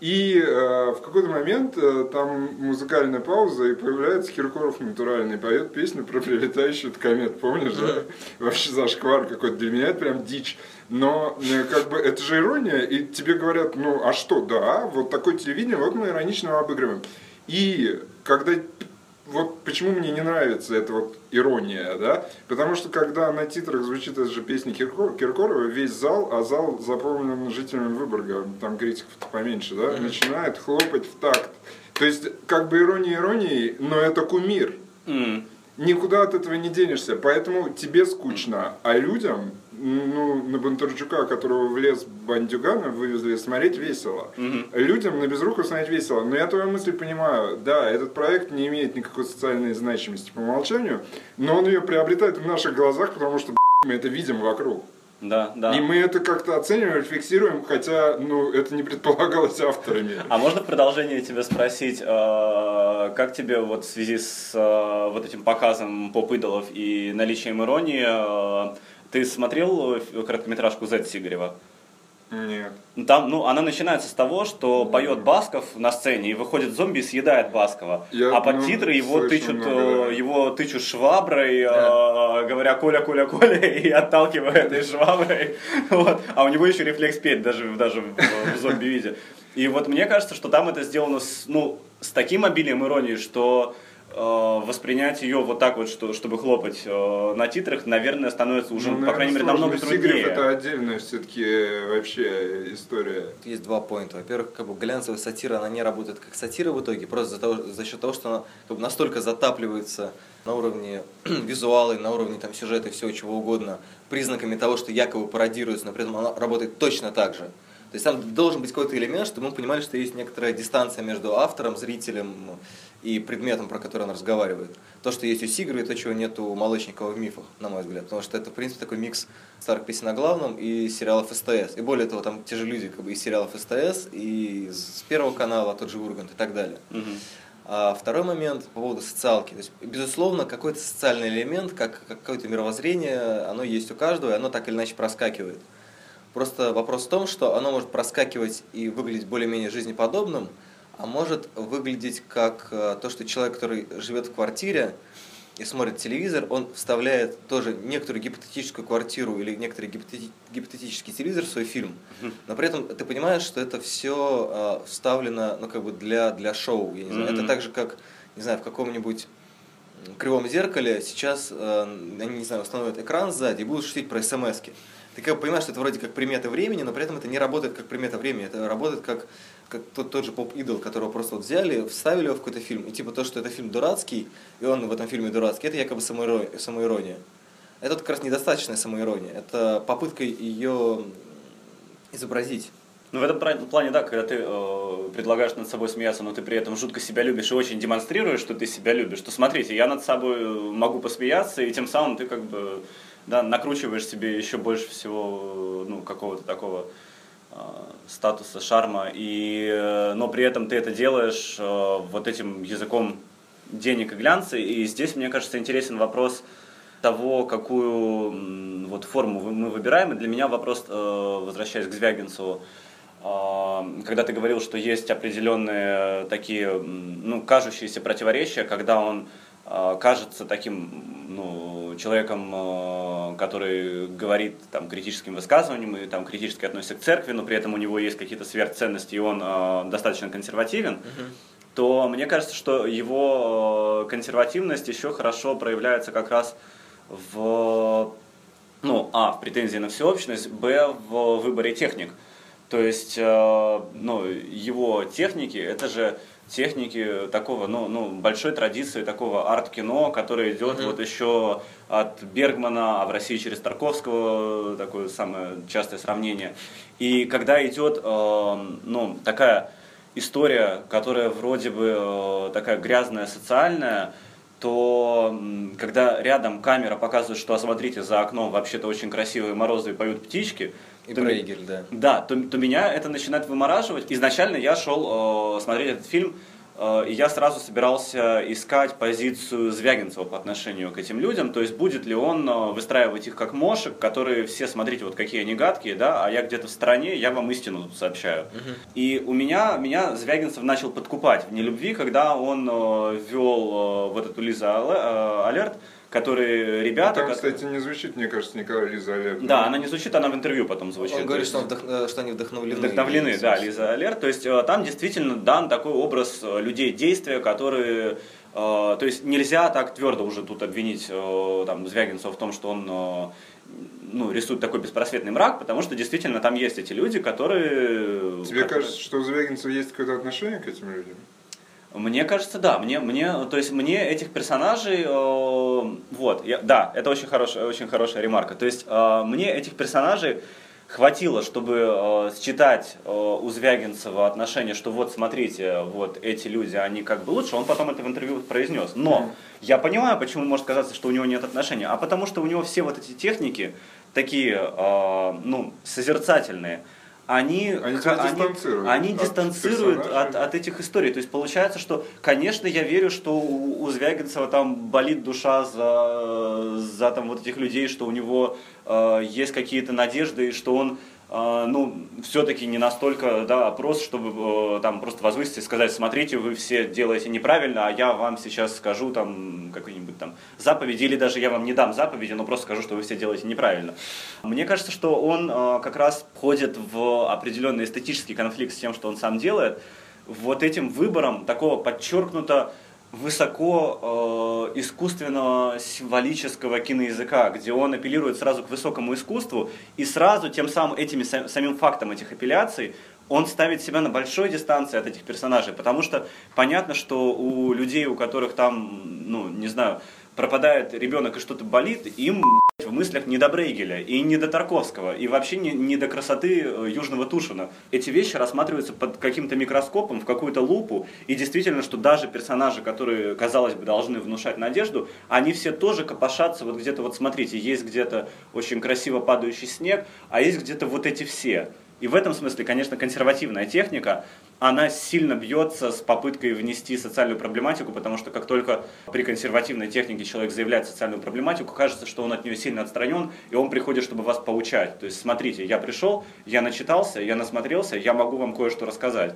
И э, в какой-то момент э, там музыкальная пауза, и появляется Киркоров натуральный, поет песню про прилетающую комет, помнишь, да? Вообще зашквар какой-то, для меня это прям дичь. Но э, как бы это же ирония, и тебе говорят, ну а что, да, вот такое телевидение, вот мы иронично обыгрываем. И когда вот почему мне не нравится эта вот ирония, да? Потому что когда на титрах звучит эта же песня Киркор, Киркорова, весь зал, а зал заполнен жителями Выборга, там критиков поменьше, да, mm-hmm. начинает хлопать в такт. То есть, как бы ирония иронией, но это кумир. Mm-hmm. Никуда от этого не денешься, поэтому тебе скучно, а людям ну, на Бондарчука, которого в лес бандюгана вывезли, смотреть весело. Угу. Людям на безруков смотреть весело. Но я твою мысль понимаю. Да, этот проект не имеет никакой социальной значимости по умолчанию, но он ее приобретает в наших глазах, потому что мы это видим вокруг. Да, да. И мы это как-то оцениваем, фиксируем, хотя, ну, это не предполагалось авторами. А можно в продолжение тебя спросить, э, как тебе вот в связи с э, вот этим показом поп-идолов и наличием иронии э, ты смотрел э, короткометражку Z Сигарева? Нет. Ну, там, ну, она начинается с того, что поет Басков на сцене, и выходит зомби и съедает Баскова. Я, а под ну, титры его тычут, много, да. его тычут шваброй, да. э, говоря Коля, Коля, Коля, и отталкивая этой шваброй. Вот. А у него еще рефлекс петь даже, даже в, в зомби-виде. И вот мне кажется, что там это сделано с, ну, с таким обилием иронии, что Э, воспринять ее вот так вот, что, чтобы хлопать э, на титрах, наверное, становится уже, ну, по крайней мере, намного труднее. Это отдельная все-таки вообще история. Есть два поинта. Во-первых, как бы глянцевая сатира, она не работает как сатира в итоге, просто за, того, за счет того, что она как бы, настолько затапливается на уровне визуала, на уровне там, сюжета и всего чего угодно, признаками того, что якобы пародируется, но при этом она работает точно так же. То есть там должен быть какой-то элемент, чтобы мы понимали, что есть некоторая дистанция между автором, зрителем и предметом, про который он разговаривает. То, что есть у Сигры, и то, чего нет у Молочникова в мифах, на мой взгляд. Потому что это, в принципе, такой микс старых песен о главном и сериалов СТС. И более того, там те же люди как бы из сериалов СТС, и с Первого канала, тот же Ургант и так далее. Угу. А второй момент по поводу социалки. То есть, безусловно, какой-то социальный элемент, как какое-то мировоззрение, оно есть у каждого, и оно так или иначе проскакивает. Просто вопрос в том, что оно может проскакивать и выглядеть более-менее жизнеподобным, а может выглядеть как э, то, что человек, который живет в квартире и смотрит телевизор, он вставляет тоже некоторую гипотетическую квартиру или некоторый гипотетический телевизор в свой фильм, но при этом ты понимаешь, что это все э, вставлено ну, как бы для, для шоу. Я не знаю. Mm-hmm. Это так же, как не знаю, в каком-нибудь кривом зеркале сейчас, э, они, не знаю, установят экран сзади и будут шутить про смс-ки ты как бы понимаешь, что это вроде как примета времени, но при этом это не работает как примета времени, это работает как, как тот, тот же поп-идол, которого просто вот взяли, вставили его в какой-то фильм, и типа то, что это фильм дурацкий, и он в этом фильме дурацкий, это якобы самоирония. самоирония. Это как раз недостаточная самоирония, это попытка ее изобразить. Ну, в этом плане, да, когда ты э, предлагаешь над собой смеяться, но ты при этом жутко себя любишь и очень демонстрируешь, что ты себя любишь, то смотрите, я над собой могу посмеяться, и тем самым ты как бы да, накручиваешь себе еще больше всего ну, какого-то такого статуса, шарма, и, э, но при этом ты это делаешь э, вот этим языком денег и глянца, и здесь, мне кажется, интересен вопрос того, какую вот форму мы выбираем, и для меня вопрос, э, возвращаясь к Звягинцеву, э, когда ты говорил, что есть определенные такие, ну, кажущиеся противоречия, когда он э, кажется таким, ну, человеком который говорит там, критическим высказыванием и там, критически относится к церкви, но при этом у него есть какие-то сверхценности, и он э, достаточно консервативен, uh-huh. то мне кажется, что его консервативность еще хорошо проявляется как раз в, ну, а, в претензии на всеобщность, б, в выборе техник. То есть, э, ну, его техники, это же техники такого, ну, ну, большой традиции такого арт-кино, которое идет mm-hmm. вот еще от Бергмана, а в России через Тарковского, такое самое частое сравнение. И когда идет, э, ну, такая история, которая вроде бы э, такая грязная, социальная, то когда рядом камера показывает, что, а смотрите, за окном вообще-то очень красивые морозы и поют птички, и то, Брейгель, да. Да, то, то меня это начинает вымораживать. Изначально я шел э, смотреть этот фильм Э, и я сразу собирался искать позицию Звягинцева по отношению к этим людям, то есть будет ли он э, выстраивать их как мошек, которые все, смотрите, вот какие они гадкие, да, а я где-то в стороне, я вам истину тут сообщаю. Угу. И у меня, меня Звягинцев начал подкупать в нелюбви, когда он э, ввел вот эту Лиза Алерт, которые ребята... Там, кстати, не звучит, мне кажется, Николай Лиза Алерт. Да, она не звучит, она в интервью потом звучит. Он говорит, что, он вдох... Э, что они вдохновлены. Вдохновлены, да, Лиза Алерт. То есть э, там действительно дан такой образ э, людей действия, которые то есть нельзя так твердо уже тут обвинить там, Звягинцева в том, что он ну, рисует такой беспросветный мрак, потому что действительно там есть эти люди, которые... Тебе которые... кажется, что у Звягинцева есть какое-то отношение к этим людям? Мне кажется, да. Мне, мне, то есть мне этих персонажей, э, вот, я, да, это очень хорошая, очень хорошая ремарка. То есть э, мне этих персонажей хватило, чтобы э, считать э, у Звягинцева отношение, что вот смотрите, вот эти люди, они как бы лучше, он потом это в интервью произнес. Но я понимаю, почему может казаться, что у него нет отношения, а потому что у него все вот эти техники такие, э, ну, созерцательные они, они, дистанцируют, они от дистанцируют от, от этих историй. То есть получается, что, конечно, я верю, что у, у Звягинцева там болит душа за, за там, вот этих людей, что у него э, есть какие-то надежды, и что он ну, все-таки не настолько да, опрос, чтобы э, там просто возвыситься и сказать, смотрите, вы все делаете неправильно, а я вам сейчас скажу там какой-нибудь там заповеди, или даже я вам не дам заповеди, но просто скажу, что вы все делаете неправильно. Мне кажется, что он э, как раз входит в определенный эстетический конфликт с тем, что он сам делает, вот этим выбором такого подчеркнуто высоко э, искусственного символического киноязыка, где он апеллирует сразу к высокому искусству, и сразу тем самым этими самим фактом этих апелляций он ставит себя на большой дистанции от этих персонажей, потому что понятно, что у людей, у которых там, ну, не знаю, пропадает ребенок и что-то болит, им в мыслях не до Брейгеля и не до Тарковского, и вообще не, не до красоты э, Южного Тушина. Эти вещи рассматриваются под каким-то микроскопом, в какую-то лупу, и действительно, что даже персонажи, которые, казалось бы, должны внушать надежду, они все тоже копошатся вот где-то, вот смотрите, есть где-то очень красиво падающий снег, а есть где-то вот эти все. И в этом смысле, конечно, консервативная техника, она сильно бьется с попыткой внести социальную проблематику, потому что как только при консервативной технике человек заявляет социальную проблематику, кажется, что он от нее сильно отстранен, и он приходит, чтобы вас поучать. То есть, смотрите, я пришел, я начитался, я насмотрелся, я могу вам кое-что рассказать.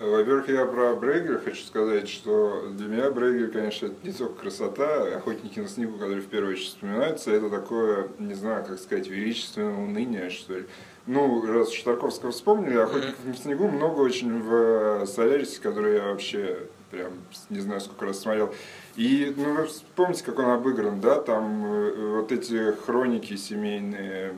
Во-первых, я про Брейгера хочу сказать, что для меня Брейгер, конечно, это не только красота, охотники на снегу, которые в первую очередь вспоминаются, это такое, не знаю, как сказать, величественное уныние, что ли ну, раз Тарковского вспомнили, «Охотников mm-hmm. на снегу» много очень в э, «Солярисе», который я вообще прям не знаю, сколько раз смотрел. И, ну, вы вспомните, как он обыгран, да, там э, вот эти хроники семейные,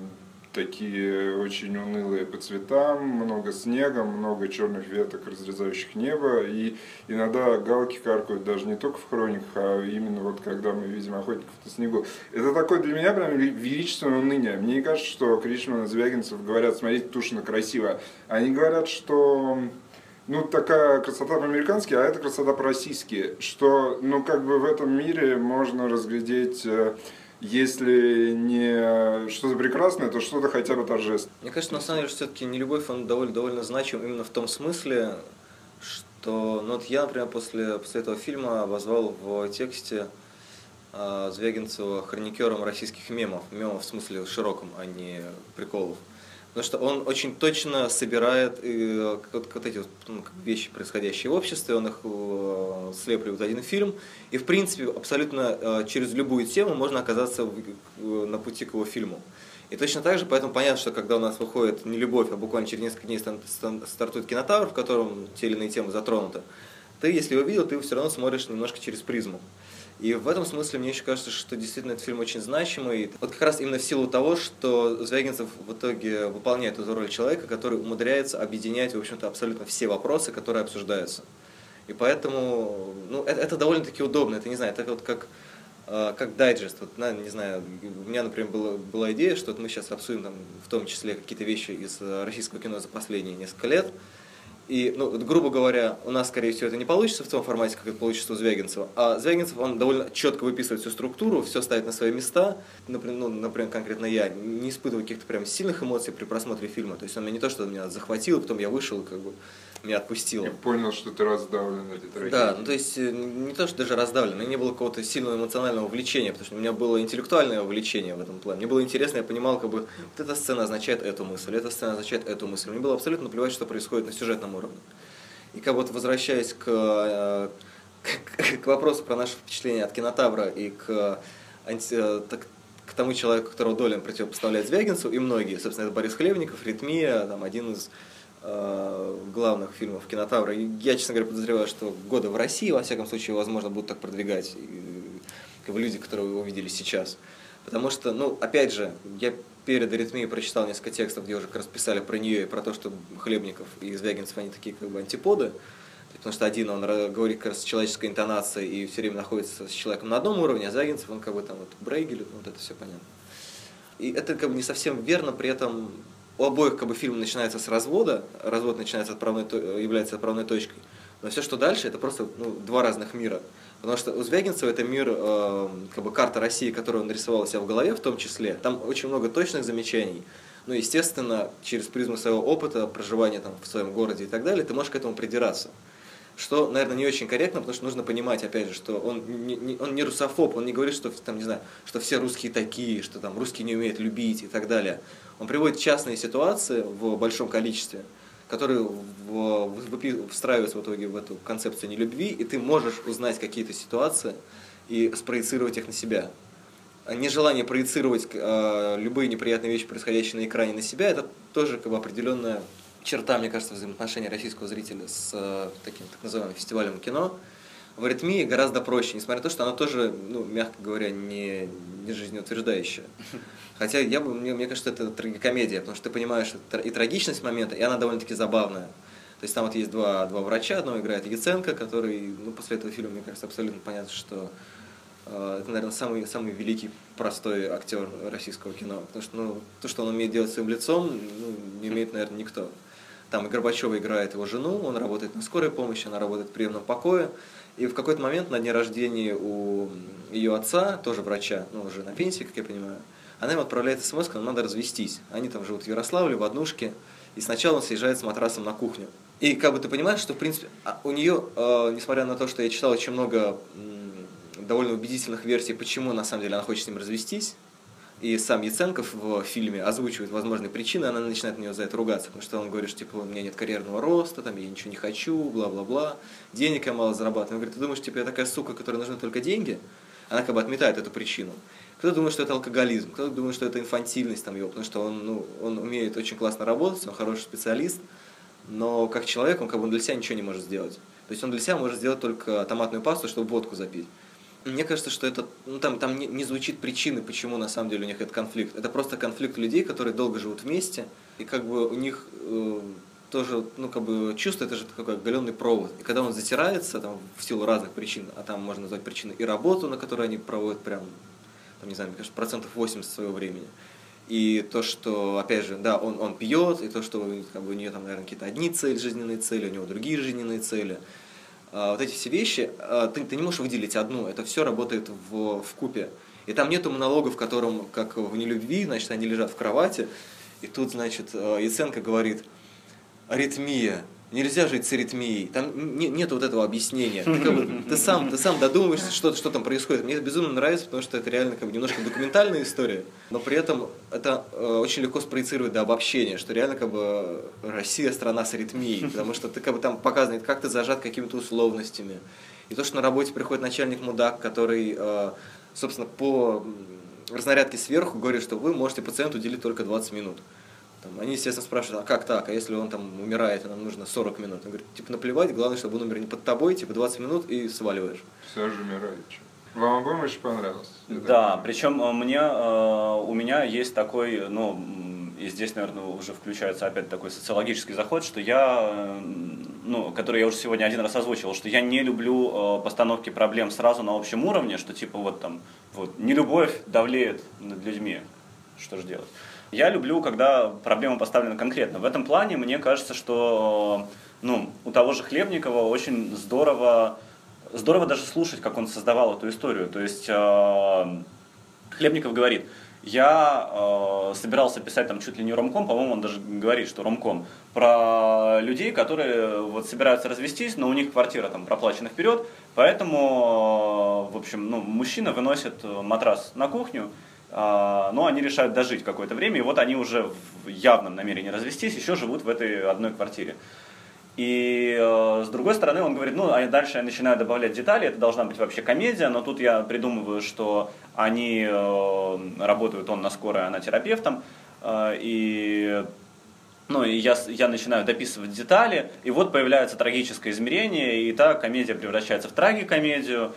такие очень унылые по цветам, много снега, много черных веток, разрезающих небо, и иногда галки каркают даже не только в хрониках, а именно вот когда мы видим охотников на снегу. Это такое для меня прям величественное уныние. Мне не кажется, что Кришман и Звягинцев говорят, смотрите, Тушина красиво. Они говорят, что ну, такая красота по-американски, а это красота по-российски, что, ну, как бы в этом мире можно разглядеть э, если не что-то прекрасное, то что-то хотя бы торжественное. Мне кажется, на самом деле, все-таки не любовь, он довольно, довольно значим именно в том смысле, что ну, вот я, например, после, после этого фильма обозвал в тексте э, Звягинцева хроникером российских мемов. Мемов в смысле широком, а не приколов. Потому что он очень точно собирает э, вот, вот эти вот, ну, вещи, происходящие в обществе, он их э, слепливает в один фильм. И, в принципе, абсолютно э, через любую тему можно оказаться в, э, на пути к его фильму. И точно так же, поэтому понятно, что когда у нас выходит не любовь, а буквально через несколько дней стартует кинотавр, в котором те или иные темы затронуты, ты, если его видел, ты все равно смотришь немножко через призму. И в этом смысле мне еще кажется, что действительно этот фильм очень значимый. Вот как раз именно в силу того, что Звягинцев в итоге выполняет эту роль человека, который умудряется объединять, в общем-то, абсолютно все вопросы, которые обсуждаются. И поэтому, ну, это, это довольно-таки удобно. Это, не знаю, это вот как, э, как дайджест. Вот, на, не знаю, у меня, например, была, была идея, что вот мы сейчас обсудим там, в том числе какие-то вещи из российского кино за последние несколько лет. И, ну, грубо говоря, у нас, скорее всего, это не получится в том формате, как это получится у Звягинцева. А Звягинцев, он довольно четко выписывает всю структуру, все ставит на свои места. Например, ну, например конкретно я не испытываю каких-то прям сильных эмоций при просмотре фильма. То есть он меня не то, что меня захватил, потом я вышел, как бы меня отпустило. Я понял, что ты раздавлен этой трагедией. Да, ну то есть э, не то, что даже раздавлен, у меня не было какого-то сильного эмоционального влечения, потому что у меня было интеллектуальное влечение в этом плане. Мне было интересно, я понимал, как бы, вот эта сцена означает эту мысль, эта сцена означает эту мысль. Мне было абсолютно плевать, что происходит на сюжетном уровне. И как вот возвращаясь к, э, к, к вопросу про наше впечатление от кинотавра и к, анти, так, к тому человеку, которого Долин противопоставляет Звягинцу, и многие, собственно, это Борис Хлебников, Ритмия, там, один из э, главных фильмов Кинотавра. Я, честно говоря, подозреваю, что года в России, во всяком случае, возможно, будут так продвигать как бы люди, которые вы увидели сейчас. Потому что, ну, опять же, я перед аритмией прочитал несколько текстов, где уже как раз писали про нее и про то, что Хлебников и Звягинцев, они такие как бы антиподы. Потому что один, он говорит как раз с человеческой интонацией и все время находится с человеком на одном уровне, а Звягинцев, он как бы там вот Брейгель, ну, вот это все понятно. И это как бы не совсем верно, при этом у обоих как бы фильм начинается с развода, развод начинается отправной, является отправной точкой, но все, что дальше, это просто ну, два разных мира. Потому что у Звягинцева это мир, э, как бы карта России, которую он нарисовал у себя в голове в том числе. Там очень много точных замечаний. Ну, естественно, через призму своего опыта, проживания там в своем городе и так далее, ты можешь к этому придираться. Что, наверное, не очень корректно, потому что нужно понимать, опять же, что он не, не, он не русофоб, он не говорит, что, там, не знаю, что все русские такие, что там русские не умеют любить и так далее. Он приводит частные ситуации в большом количестве, которые в, в, встраиваются в итоге в эту концепцию нелюбви, и ты можешь узнать какие-то ситуации и спроецировать их на себя. А нежелание проецировать э, любые неприятные вещи, происходящие на экране, на себя, это тоже как бы определенная черта, мне кажется, взаимоотношения российского зрителя с э, таким так называемым фестивалем кино. В аритмии гораздо проще, несмотря на то, что она тоже, ну, мягко говоря, не, не жизнеутверждающая. Хотя я бы, мне, мне кажется, это трагикомедия, потому что ты понимаешь и трагичность момента, и она довольно-таки забавная. То есть там вот есть два, два врача, одного играет Яценко, который, ну, после этого фильма, мне кажется, абсолютно понятно, что э, это, наверное, самый, самый великий, простой актер российского кино. Потому что, ну, то, что он умеет делать своим лицом, ну, не умеет, наверное, никто. Там и Горбачева играет его жену, он работает на скорой помощи, она работает в приемном покое. И в какой-то момент на дне рождения у ее отца, тоже врача, ну, уже на пенсии, как я понимаю, она им отправляет смс, нам надо развестись. Они там живут в Ярославле, в однушке, и сначала он съезжает с матрасом на кухню. И как бы ты понимаешь, что в принципе а у нее, э, несмотря на то, что я читал очень много довольно убедительных версий, почему на самом деле она хочет с ним развестись, и сам Яценков в фильме озвучивает возможные причины, она начинает на него за это ругаться, потому что он говорит, что типа, у меня нет карьерного роста, там, я ничего не хочу, бла-бла-бла, денег я мало зарабатываю. Он говорит, ты думаешь, типа, я такая сука, которой нужны только деньги? Она как бы отметает эту причину. Кто-то думает, что это алкоголизм, кто-то думает, что это инфантильность там его, потому что он, ну, он умеет очень классно работать, он хороший специалист, но как человек он как бы для себя ничего не может сделать. То есть он для себя может сделать только томатную пасту, чтобы водку запить. Мне кажется, что это, ну, там, там не, не звучит причины, почему на самом деле у них этот конфликт. Это просто конфликт людей, которые долго живут вместе, и как бы у них э, тоже, ну, как бы чувство, это же такой оголенный провод. И когда он затирается, там, в силу разных причин, а там можно назвать причины и работу, на которой они проводят прям там, не знаю, мне кажется, процентов 80 своего времени. И то, что, опять же, да, он, он пьет, и то, что как бы, у нее там, наверное, какие-то одни цели, жизненные цели, у него другие жизненные цели. А, вот эти все вещи, а, ты, ты не можешь выделить одну, это все работает в, в купе. И там нету монолога, в котором, как в нелюбви, значит, они лежат в кровати, и тут, значит, а, Яценко говорит, аритмия, Нельзя жить с аритмией. Там не, нет вот этого объяснения. Ты, как бы, ты, сам, ты сам додумываешься, что, что там происходит. Мне это безумно нравится, потому что это реально как бы немножко документальная история, но при этом это э, очень легко спроецировать до обобщения, что реально как бы Россия страна с аритмией, потому что ты как бы там показывает, как ты зажат какими-то условностями. И то, что на работе приходит начальник мудак, который, э, собственно, по разнарядке сверху говорит, что вы можете пациенту уделить только 20 минут. Там, они, естественно, спрашивают, а как так, а если он там умирает, и нам нужно 40 минут? Он говорит, типа, наплевать, главное, чтобы он умер не под тобой, типа, 20 минут и сваливаешь. Все же умирает. Вам обоим очень понравилось? Да, причем э, мне, э, у меня есть такой, ну, и здесь, наверное, уже включается опять такой социологический заход, что я, э, ну, который я уже сегодня один раз озвучивал, что я не люблю постановки проблем сразу на общем уровне, что типа вот там, вот, нелюбовь давлеет над людьми, что же делать. Я люблю, когда проблема поставлена конкретно. В этом плане мне кажется, что ну, у того же Хлебникова очень здорово, здорово даже слушать, как он создавал эту историю. То есть э, Хлебников говорит, я э, собирался писать там чуть ли не ромком, по-моему, он даже говорит, что ромком, про людей, которые вот собираются развестись, но у них квартира там проплачена вперед, поэтому, э, в общем, ну, мужчина выносит матрас на кухню, но они решают дожить какое-то время, и вот они уже в явном намерении развестись, еще живут в этой одной квартире. И э, с другой стороны, он говорит, ну, а дальше я начинаю добавлять детали, это должна быть вообще комедия, но тут я придумываю, что они э, работают, он на скорой, она терапевтом, э, и ну, и я, я начинаю дописывать детали, и вот появляется трагическое измерение, и та комедия превращается в трагикомедию, а,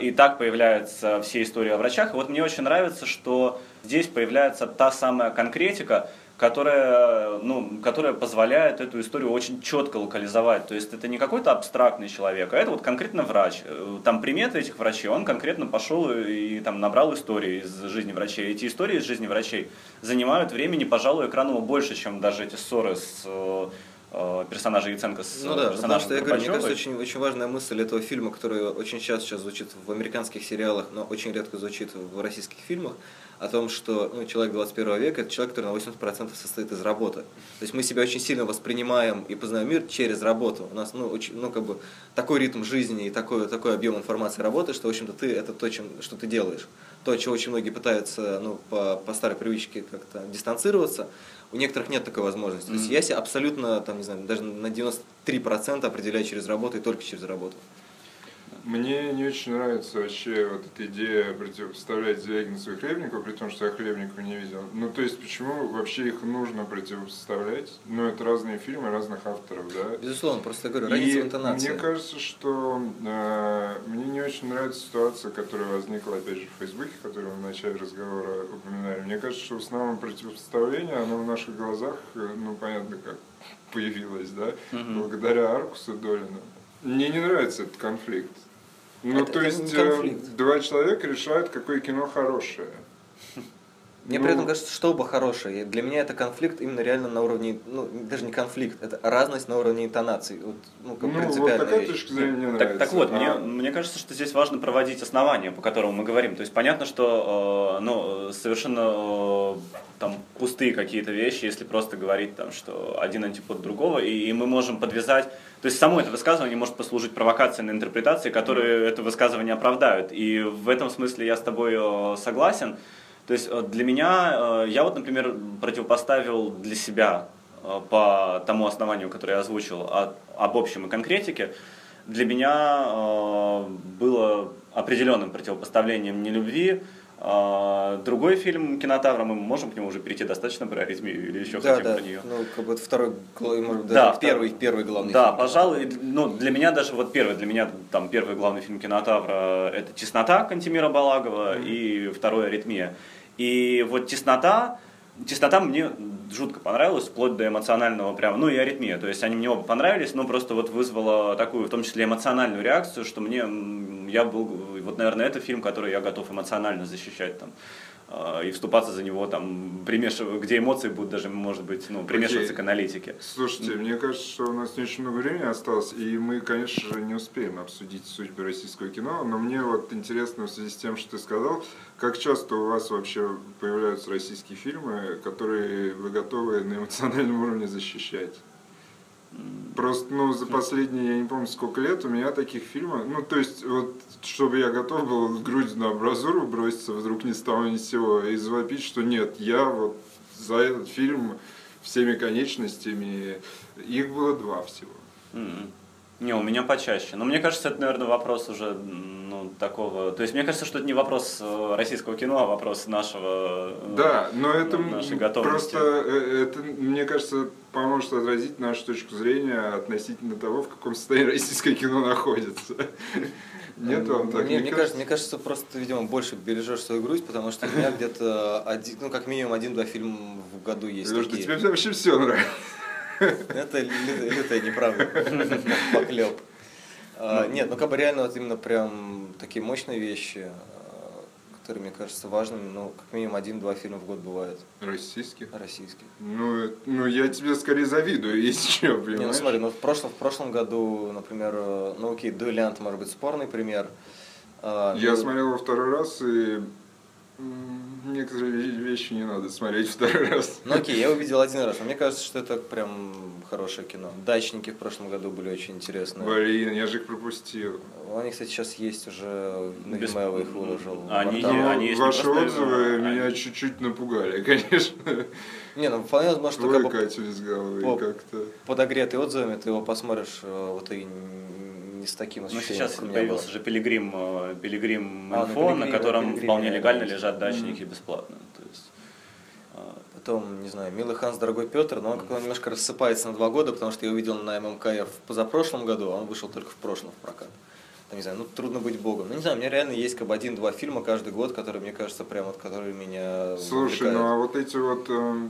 и так появляются все истории о врачах. И вот мне очень нравится, что здесь появляется та самая конкретика, которая, ну, которая позволяет эту историю очень четко локализовать. То есть это не какой-то абстрактный человек, а это вот конкретно врач. Там приметы этих врачей, он конкретно пошел и, там набрал истории из жизни врачей. Эти истории из жизни врачей занимают времени, пожалуй, экранного больше, чем даже эти ссоры с э, э, персонажа Яценко с ну да, потому что я говорю, мне кажется, очень, очень важная мысль этого фильма, который очень часто сейчас звучит в американских сериалах, но очень редко звучит в российских фильмах, о том, что ну, человек 21 века – это человек, который на 80% состоит из работы. То есть мы себя очень сильно воспринимаем и познаем мир через работу. У нас ну, очень, ну, как бы, такой ритм жизни и такой, такой объем информации работы, что, в общем-то, ты – это то, чем, что ты делаешь. То, чего очень многие пытаются ну, по, по старой привычке как-то дистанцироваться, у некоторых нет такой возможности. Mm-hmm. То есть я себя абсолютно, там, не знаю, даже на 93% определяю через работу и только через работу. Мне не очень нравится вообще вот эта идея противопоставлять Звягинцеву и Хлебникову, при том, что я Хлебникова не видел. Ну, то есть, почему вообще их нужно противопоставлять? Ну, это разные фильмы разных авторов, да? Безусловно, просто говорю, разница в интонации. мне кажется, что э, мне не очень нравится ситуация, которая возникла, опять же, в Фейсбуке, которую мы в начале разговора упоминали. Мне кажется, что в основном противопоставление, оно в наших глазах, э, ну, понятно, как появилось, да, угу. благодаря Аркусу Долину. Мне не нравится этот конфликт. Ну, это, то это есть э, два человека решают, какое кино хорошее. Мне ну, при этом кажется, что оба хорошие. Для меня это конфликт именно реально на уровне, ну, даже не конфликт, это разность на уровне интонаций. Вот, ну, как ну, вот такая вещь. точка зрения мне нравится. Так, так вот, а... мне, мне кажется, что здесь важно проводить основания, по которым мы говорим. То есть понятно, что э, ну, совершенно э, там пустые какие-то вещи, если просто говорить, там, что один антипод другого, и, и мы можем подвязать то есть само это высказывание может послужить провокацией на интерпретации, которые это высказывание оправдают. И в этом смысле я с тобой э, согласен. То есть э, для меня, э, я вот, например, противопоставил для себя по тому основанию, которое я озвучил, об общем и конкретике, для меня было определенным противопоставлением нелюбви а, другой фильм «Кинотавра», мы можем к нему уже перейти достаточно про аритмию или еще да, хотим да. про нее? Ну, как бы второй, может, даже да, первый, второй, первый главный да, фильм. Да, пожалуй, ну, для меня даже вот первый, для меня там первый главный фильм «Кинотавра» это «Теснота» Кантемира Балагова mm-hmm. и второй «Аритмия». И вот «Теснота», Теснота мне жутко понравилась, вплоть до эмоционального прямо, ну и аритмия. То есть они мне оба понравились, но просто вот вызвало такую, в том числе эмоциональную реакцию, что мне, я был, вот, наверное, это фильм, который я готов эмоционально защищать там и вступаться за него, там, примешив... где эмоции будут даже, может быть, ну, примешиваться Окей. к аналитике. Слушайте, mm. мне кажется, что у нас не очень много времени осталось, и мы, конечно же, не успеем обсудить судьбы российского кино, но мне вот интересно в связи с тем, что ты сказал, как часто у вас вообще появляются российские фильмы, которые вы готовы на эмоциональном уровне защищать? Просто, ну, за последние, я не помню, сколько лет у меня таких фильмов, ну, то есть, вот, чтобы я готов был в грудь на абразуру броситься вдруг ни с того ни с сего и завопить, что нет, я вот за этот фильм всеми конечностями, их было два всего. Mm-hmm. Не, у меня почаще. Но мне кажется, это, наверное, вопрос уже ну, такого... То есть мне кажется, что это не вопрос э, российского кино, а вопрос нашего... Э, да, но это нашей готовности. просто, э, это, мне кажется, поможет отразить нашу точку зрения относительно того, в каком состоянии российское кино находится. Нет вам так? Мне, мне, кажется, мне кажется, просто видимо, больше бережешь свою грусть, потому что у меня где-то один, ну, как минимум один-два фильма в году есть. Потому что тебе вообще все нравится. Это лютая неправда. Поклеп. А, нет, ну как бы реально вот именно прям такие мощные вещи, которые, мне кажется, важными, ну, как минимум один-два фильма в год бывает. Российских? Российских. Ну, ну, я тебе скорее завидую, если что, понимаешь? Не, ну смотри, ну в прошлом, в прошлом году, например, э, ну окей, Дуэлянт, может быть, спорный пример. А, я ну, смотрел его второй раз и Некоторые вещи не надо смотреть второй раз. Ну окей, я увидел один раз. Но мне кажется, что это прям хорошее кино. Дачники в прошлом году были очень интересные. Блин, я же их пропустил. Они, кстати, сейчас есть уже, на Без... Vimeo их выложил. Они, ну, они есть Ваши отзывы они... меня чуть-чуть напугали, конечно. Не, ну вполне возможно, что как бы, с головы по, как-то. Подогретый отзывами, ты его посмотришь, э, вот и не с таким ощущением. Ну, сейчас появился было. же Пилигрим, э, Пилигрим а, Инфо, на, на котором Пилигрим, вполне легально лежат дачники mm. бесплатно. То есть, а, Потом, не знаю, «Милый Ханс, дорогой Петр», но он как-то немножко рассыпается на два года, потому что я увидел на ММК в позапрошлом году, а он вышел только в прошлом в прокат. Там, не знаю, ну трудно быть богом. Ну не знаю, у меня реально есть как бы один-два фильма каждый год, которые, мне кажется, прям вот, которые меня Слушай, увлекают. ну а вот эти вот э,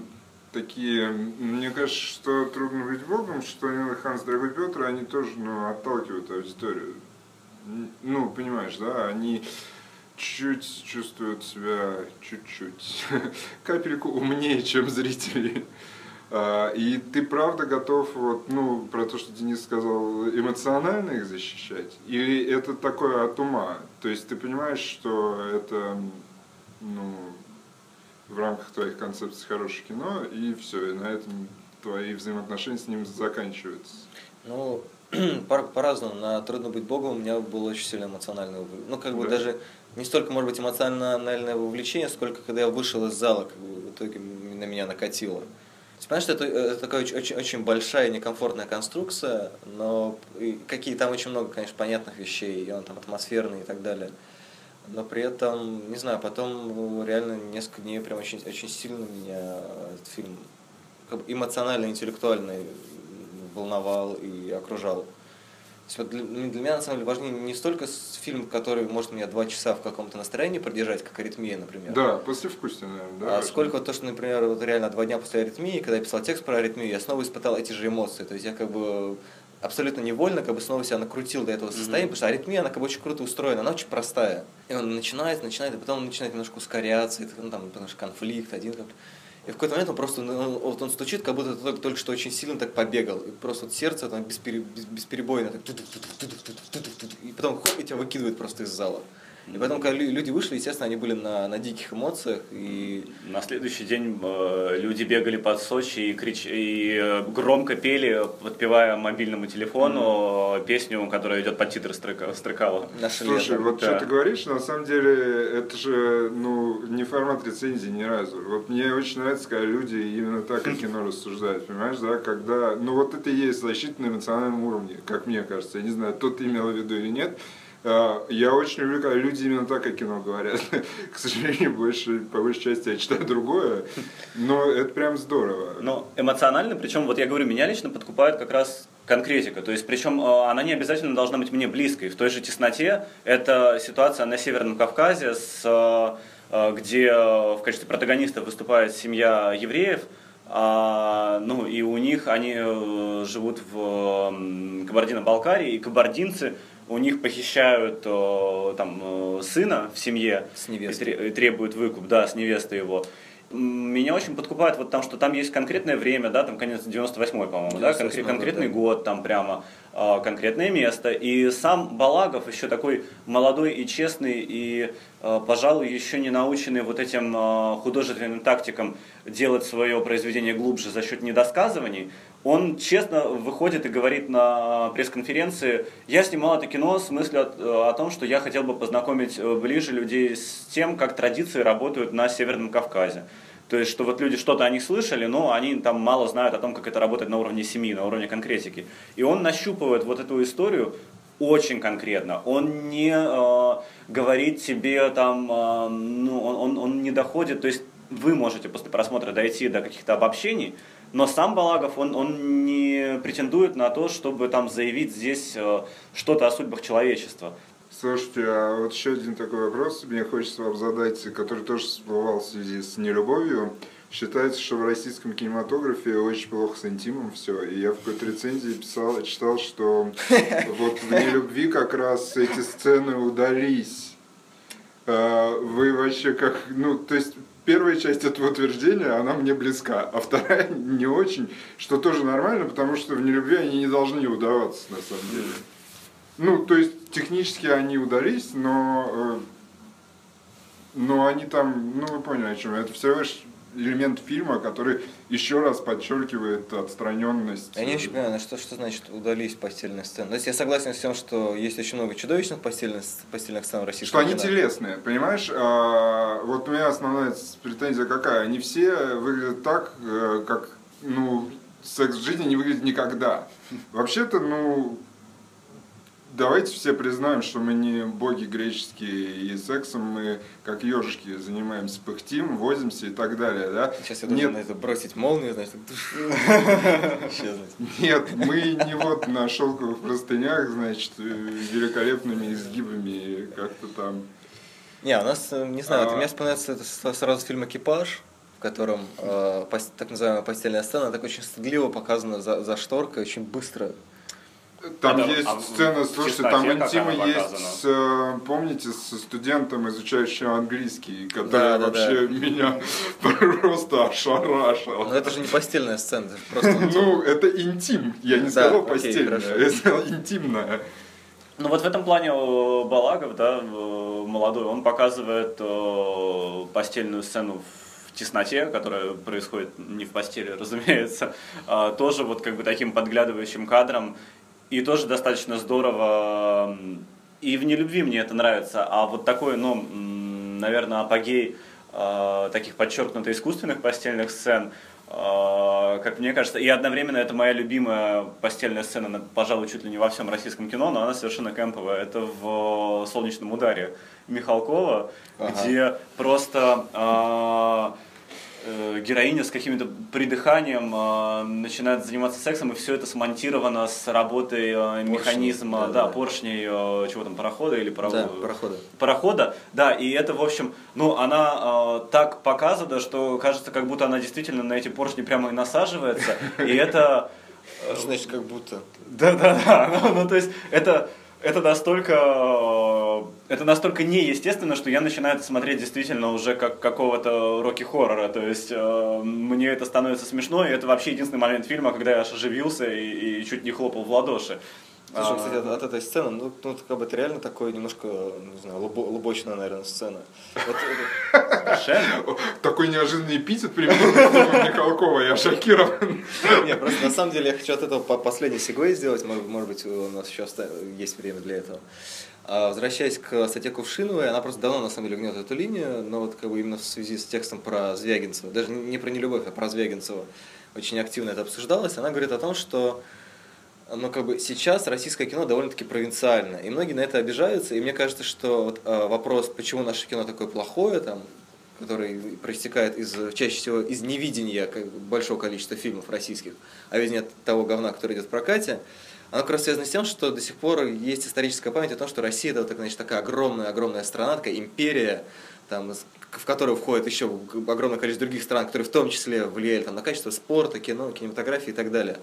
такие, мне кажется, что трудно быть богом, что «Милый Ханс, дорогой Петр», они тоже, ну, отталкивают аудиторию. Ну, понимаешь, да, они чуть чувствуют себя чуть-чуть, капельку умнее, чем зрители. А, и ты правда готов, вот, ну, про то, что Денис сказал, эмоционально их защищать? Или это такое от ума? То есть ты понимаешь, что это, ну, в рамках твоих концепций хорошее кино, и все, и на этом твои взаимоотношения с ним заканчиваются? Ну, по-разному. На «Трудно быть Богом» у меня было очень сильно эмоциональное, ну, как бы да. даже не столько, может быть, эмоциональное вовлечение, сколько когда я вышел из зала, как бы в итоге на меня накатило. Понимаешь, это, это такая очень, очень большая некомфортная конструкция, но какие там очень много, конечно, понятных вещей, и он там атмосферный и так далее. Но при этом, не знаю, потом реально несколько дней прям очень, очень сильно меня этот фильм как бы эмоционально, интеллектуально волновал и окружал. Вот для, ну, для меня на самом деле важнее не столько фильм, который может меня два часа в каком-то настроении продержать, как аритмия, например. Да, послевкусие, наверное, да. А сколько вот то, что, например, вот реально два дня после аритмии, когда я писал текст про аритмию, я снова испытал эти же эмоции. То есть я как бы абсолютно невольно как бы снова себя накрутил до этого состояния, mm-hmm. потому что аритмия, она как бы очень круто устроена, она очень простая. И он начинает, начинает, и потом он начинает немножко ускоряться, и ну, там, потому что конфликт один как-то. И в какой-то момент он просто, ну, вот он стучит, как будто только, только что очень сильно так побегал. И просто вот сердце там беспере, бесперебойно так, и потом хоп, и тебя выкидывает просто из зала. И поэтому, когда люди вышли, естественно, они были на, на диких эмоциях. И... На следующий день э, люди бегали под Сочи и, крич... и э, громко пели, подпевая мобильному телефону mm-hmm. песню, которая идет под титры Стрыкала. Слушай, вот да. что ты говоришь, на самом деле, это же ну, не формат рецензии ни разу. Вот мне очень нравится, когда люди именно так о кино рассуждают, понимаешь, да, когда, ну вот это и есть защита на эмоциональном уровне, как мне кажется. Я не знаю, тот ты имел в виду или нет, я очень люблю, когда люди именно так о кино говорят. К сожалению, больше, по большей части я читаю другое, но это прям здорово. Но эмоционально, причем, вот я говорю, меня лично подкупает как раз конкретика. То есть, причем а, она не обязательно должна быть мне близкой. В той же тесноте это ситуация на Северном Кавказе, с, а, где в качестве протагонистов выступает семья евреев, а, ну и у них они э, живут в Кабардино-Балкарии, и кабардинцы у них похищают э, там, э, сына в семье с невестой. и требуют выкуп, да, с невестой его. Меня очень подкупает вот там, что там есть конкретное время, да, там конец 98-й, по-моему, да, конкрет, конкретный да. год, там прямо э, конкретное место. И сам Балагов еще такой молодой и честный, и, пожалуй, еще не наученный вот этим художественным тактикам делать свое произведение глубже за счет недосказываний, он честно выходит и говорит на пресс-конференции, я снимал это кино с мыслью о, о том, что я хотел бы познакомить э, ближе людей с тем, как традиции работают на Северном Кавказе. То есть, что вот люди что-то о них слышали, но они там мало знают о том, как это работает на уровне семьи, на уровне конкретики. И он нащупывает вот эту историю очень конкретно. Он не э, говорит тебе там, э, ну, он, он, он не доходит, то есть вы можете после просмотра дойти до каких-то обобщений, но сам Балагов, он, он не претендует на то, чтобы там заявить здесь э, что-то о судьбах человечества. Слушайте, а вот еще один такой вопрос мне хочется вам задать, который тоже всплывал в связи с нелюбовью. Считается, что в российском кинематографе очень плохо с интимом все. И я в какой-то рецензии писал, читал, что вот в нелюбви как раз эти сцены удались. А, вы вообще как, ну, то есть первая часть этого утверждения, она мне близка, а вторая не очень, что тоже нормально, потому что в нелюбви они не должны удаваться, на самом деле. Ну, то есть, технически они удались, но, э, но они там, ну, вы поняли, о чем. Это всего лишь элемент фильма, который еще раз подчеркивает отстраненность. Я не очень понимаю, что, что значит удались постельные сцены. То есть я согласен с тем, что есть очень много чудовищных постельных, постельных сцен в России. Что они телесные, понимаешь? А, вот у меня основная претензия какая? Они все выглядят так, э, как ну, секс в жизни не выглядит никогда. Вообще-то, ну, давайте все признаем, что мы не боги греческие, и сексом мы, как ежики, занимаемся, пыхтим, возимся и так далее, да? Сейчас я должен Нет. на это бросить молнию, значит, исчезнуть. Нет, мы не вот на шелковых простынях, значит, великолепными изгибами как-то там. Не, у нас, не знаю, а... мне вспоминается это сразу фильм «Экипаж», в котором э, так называемая постельная сцена так очень стыдливо показана за, за шторкой, очень быстро там это, есть а сцена, слушайте, там интима есть, с, э, помните, с студентом, изучающим английский, который да, да, вообще да. меня просто ошарашил. Но это же не постельная сцена, это просто... Ну, это интим, я не сказал постельная, это интимная. Ну вот в этом плане э, Балагов, да, э, молодой, он показывает постельную сцену в тесноте, которая происходит не в постели, разумеется, а тоже вот как бы таким подглядывающим кадром и тоже достаточно здорово. И в нелюбви мне это нравится. А вот такой, ну, наверное, апогей э, таких подчеркнуто искусственных постельных сцен, э, как мне кажется, и одновременно это моя любимая постельная сцена, пожалуй, чуть ли не во всем российском кино, но она совершенно кемповая. Это в «Солнечном ударе» Михалкова, ага. где просто... Э, героиня с каким-то придыханием э, начинает заниматься сексом, и все это смонтировано с работой э, механизма, да, да, да, поршней, э, чего там, парохода или паровода? Да, парохода. Парохода, да, и это, в общем, ну, она э, так показана, что кажется, как будто она действительно на эти поршни прямо и насаживается, и это... Значит, как будто. Да, да, да, ну, то есть, это это настолько, э, это настолько неестественно, что я начинаю это смотреть действительно уже как какого-то роки-хоррора. То есть э, мне это становится смешно, и это вообще единственный момент фильма, когда я аж оживился и, и чуть не хлопал в ладоши. Слушай, а, кстати, от, от этой сцены, ну, ну как бы это реально такое немножко, не знаю, лубочная, наверное, сцена. Такой неожиданный эпитет применил Михалкова, я шокирован. Не, просто на самом деле я хочу от этого последний сегвей сделать, может быть, у нас еще есть время для этого. А, возвращаясь к статье Кувшиновой, она просто давно на самом деле гнет эту линию, но вот как бы именно в связи с текстом про Звягинцева, даже не про нелюбовь, а про Звягинцева, очень активно это обсуждалось. Она говорит о том, что но как бы сейчас российское кино довольно-таки провинциально, и многие на это обижаются, и мне кажется, что вот, э, вопрос, почему наше кино такое плохое, там, который проистекает из, чаще всего из невидения большого количества фильмов российских, а ведь нет того говна, который идет в прокате, оно как раз связано с тем, что до сих пор есть историческая память о том, что Россия это так, значит, такая огромная-огромная страна, такая империя, там, в которую входит еще огромное количество других стран, которые в том числе влияли там, на качество спорта, кино, кинематографии и так далее.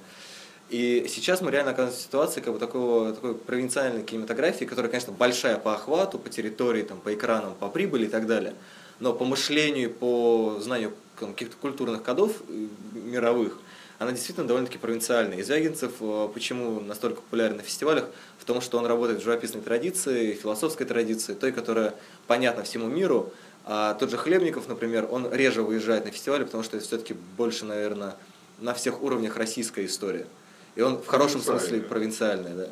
И сейчас мы реально оказываемся в ситуации как бы такого, такой провинциальной кинематографии, которая, конечно, большая по охвату, по территории, там, по экранам, по прибыли и так далее. Но по мышлению, по знанию каких-то культурных кодов э, мировых, она действительно довольно-таки провинциальная. И Звягинцев э, почему настолько популярен на фестивалях? В том, что он работает в живописной традиции, философской традиции, той, которая понятна всему миру. А тот же Хлебников, например, он реже выезжает на фестивали, потому что это все-таки больше, наверное, на всех уровнях российская история. И он в хорошем смысле провинциальный, да.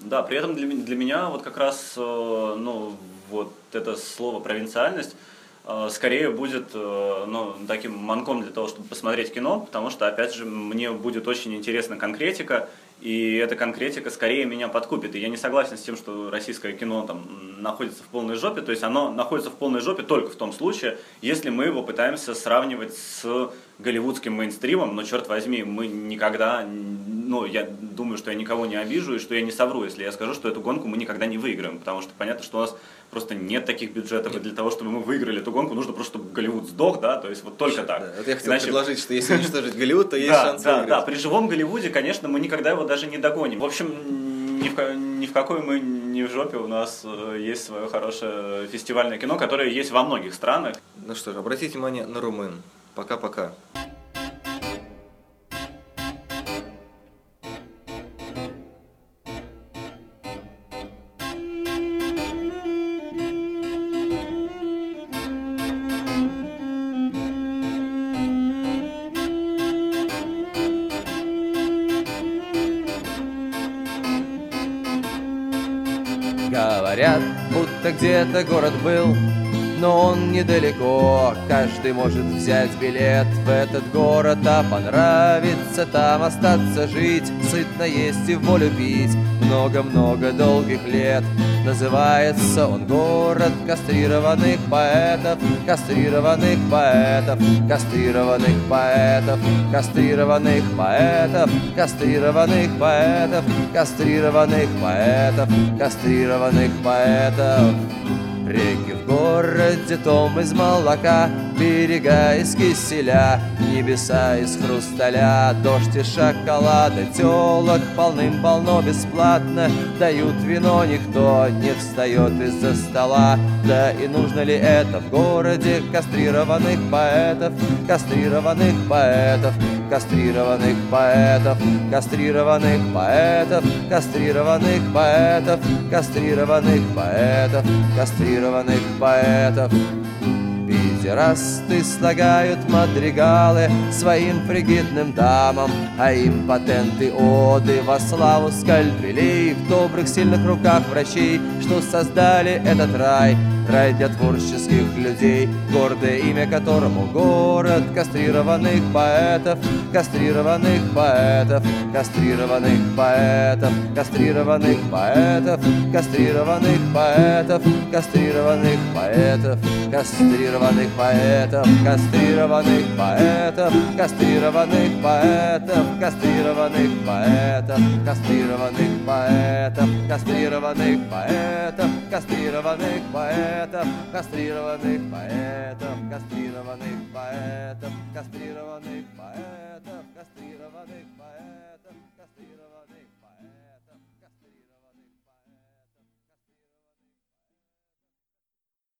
Да, при этом для, для меня вот как раз, э, ну, вот это слово провинциальность э, скорее будет э, ну, таким манком для того, чтобы посмотреть кино, потому что, опять же, мне будет очень интересна конкретика, и эта конкретика скорее меня подкупит. И я не согласен с тем, что российское кино там находится в полной жопе. То есть оно находится в полной жопе только в том случае, если мы его пытаемся сравнивать с голливудским мейнстримом, но черт возьми, мы никогда, ну, я думаю, что я никого не обижу и что я не совру, если я скажу, что эту гонку мы никогда не выиграем, потому что понятно, что у нас просто нет таких бюджетов, и для того, чтобы мы выиграли эту гонку, нужно просто, чтобы Голливуд сдох, да, то есть вот только так. Да, вот я хотел Иначе... предложить, что если уничтожить Голливуд, то есть да, шанс да, выиграть. Да, при живом Голливуде, конечно, мы никогда его даже не догоним. В общем, ни в, ни в какой мы не в жопе, у нас э, есть свое хорошее фестивальное кино, которое есть во многих странах. Ну что ж, обратите внимание на румын. Пока-пока. Говорят, будто где-то город был но он недалеко. Каждый может взять билет в этот город А понравится там остаться жить Сытно есть и волю пить. Много-много долгих лет Называется он город кастрированных поэтов Кастрированных поэтов Кастрированных поэтов Кастрированных поэтов Кастрированных поэтов Кастрированных поэтов Кастрированных поэтов Реки в городе том из молока, Берега из киселя, Небеса из хрусталя, Дождь из шоколада, Телок полным-полно бесплатно, Дают вино, никто не встает из-за стола. Да и нужно ли это в городе кастрированных поэтов, Кастрированных поэтов, кастрированных поэтов, кастрированных поэтов, кастрированных поэтов, кастрированных поэтов, кастрированных поэтов. Педерасты слагают мадригалы своим фригидным дамам, а импотенты оды во славу скальпелей в добрых сильных руках врачей, что создали этот рай — Рай для творческих людей, гордое имя которому город кастрированных поэтов, кастрированных поэтов, кастрированных поэтов, кастрированных поэтов, кастрированных поэтов, кастрированных поэтов, кастрированных поэтов, кастрированных поэтов, кастрированных поэтов, кастрированных поэтов, кастрированных поэтов, кастрированных поэтов, кастрированных поэтов, поэтов, кастрированных поэтов, кастрированных поэтов, кастрированных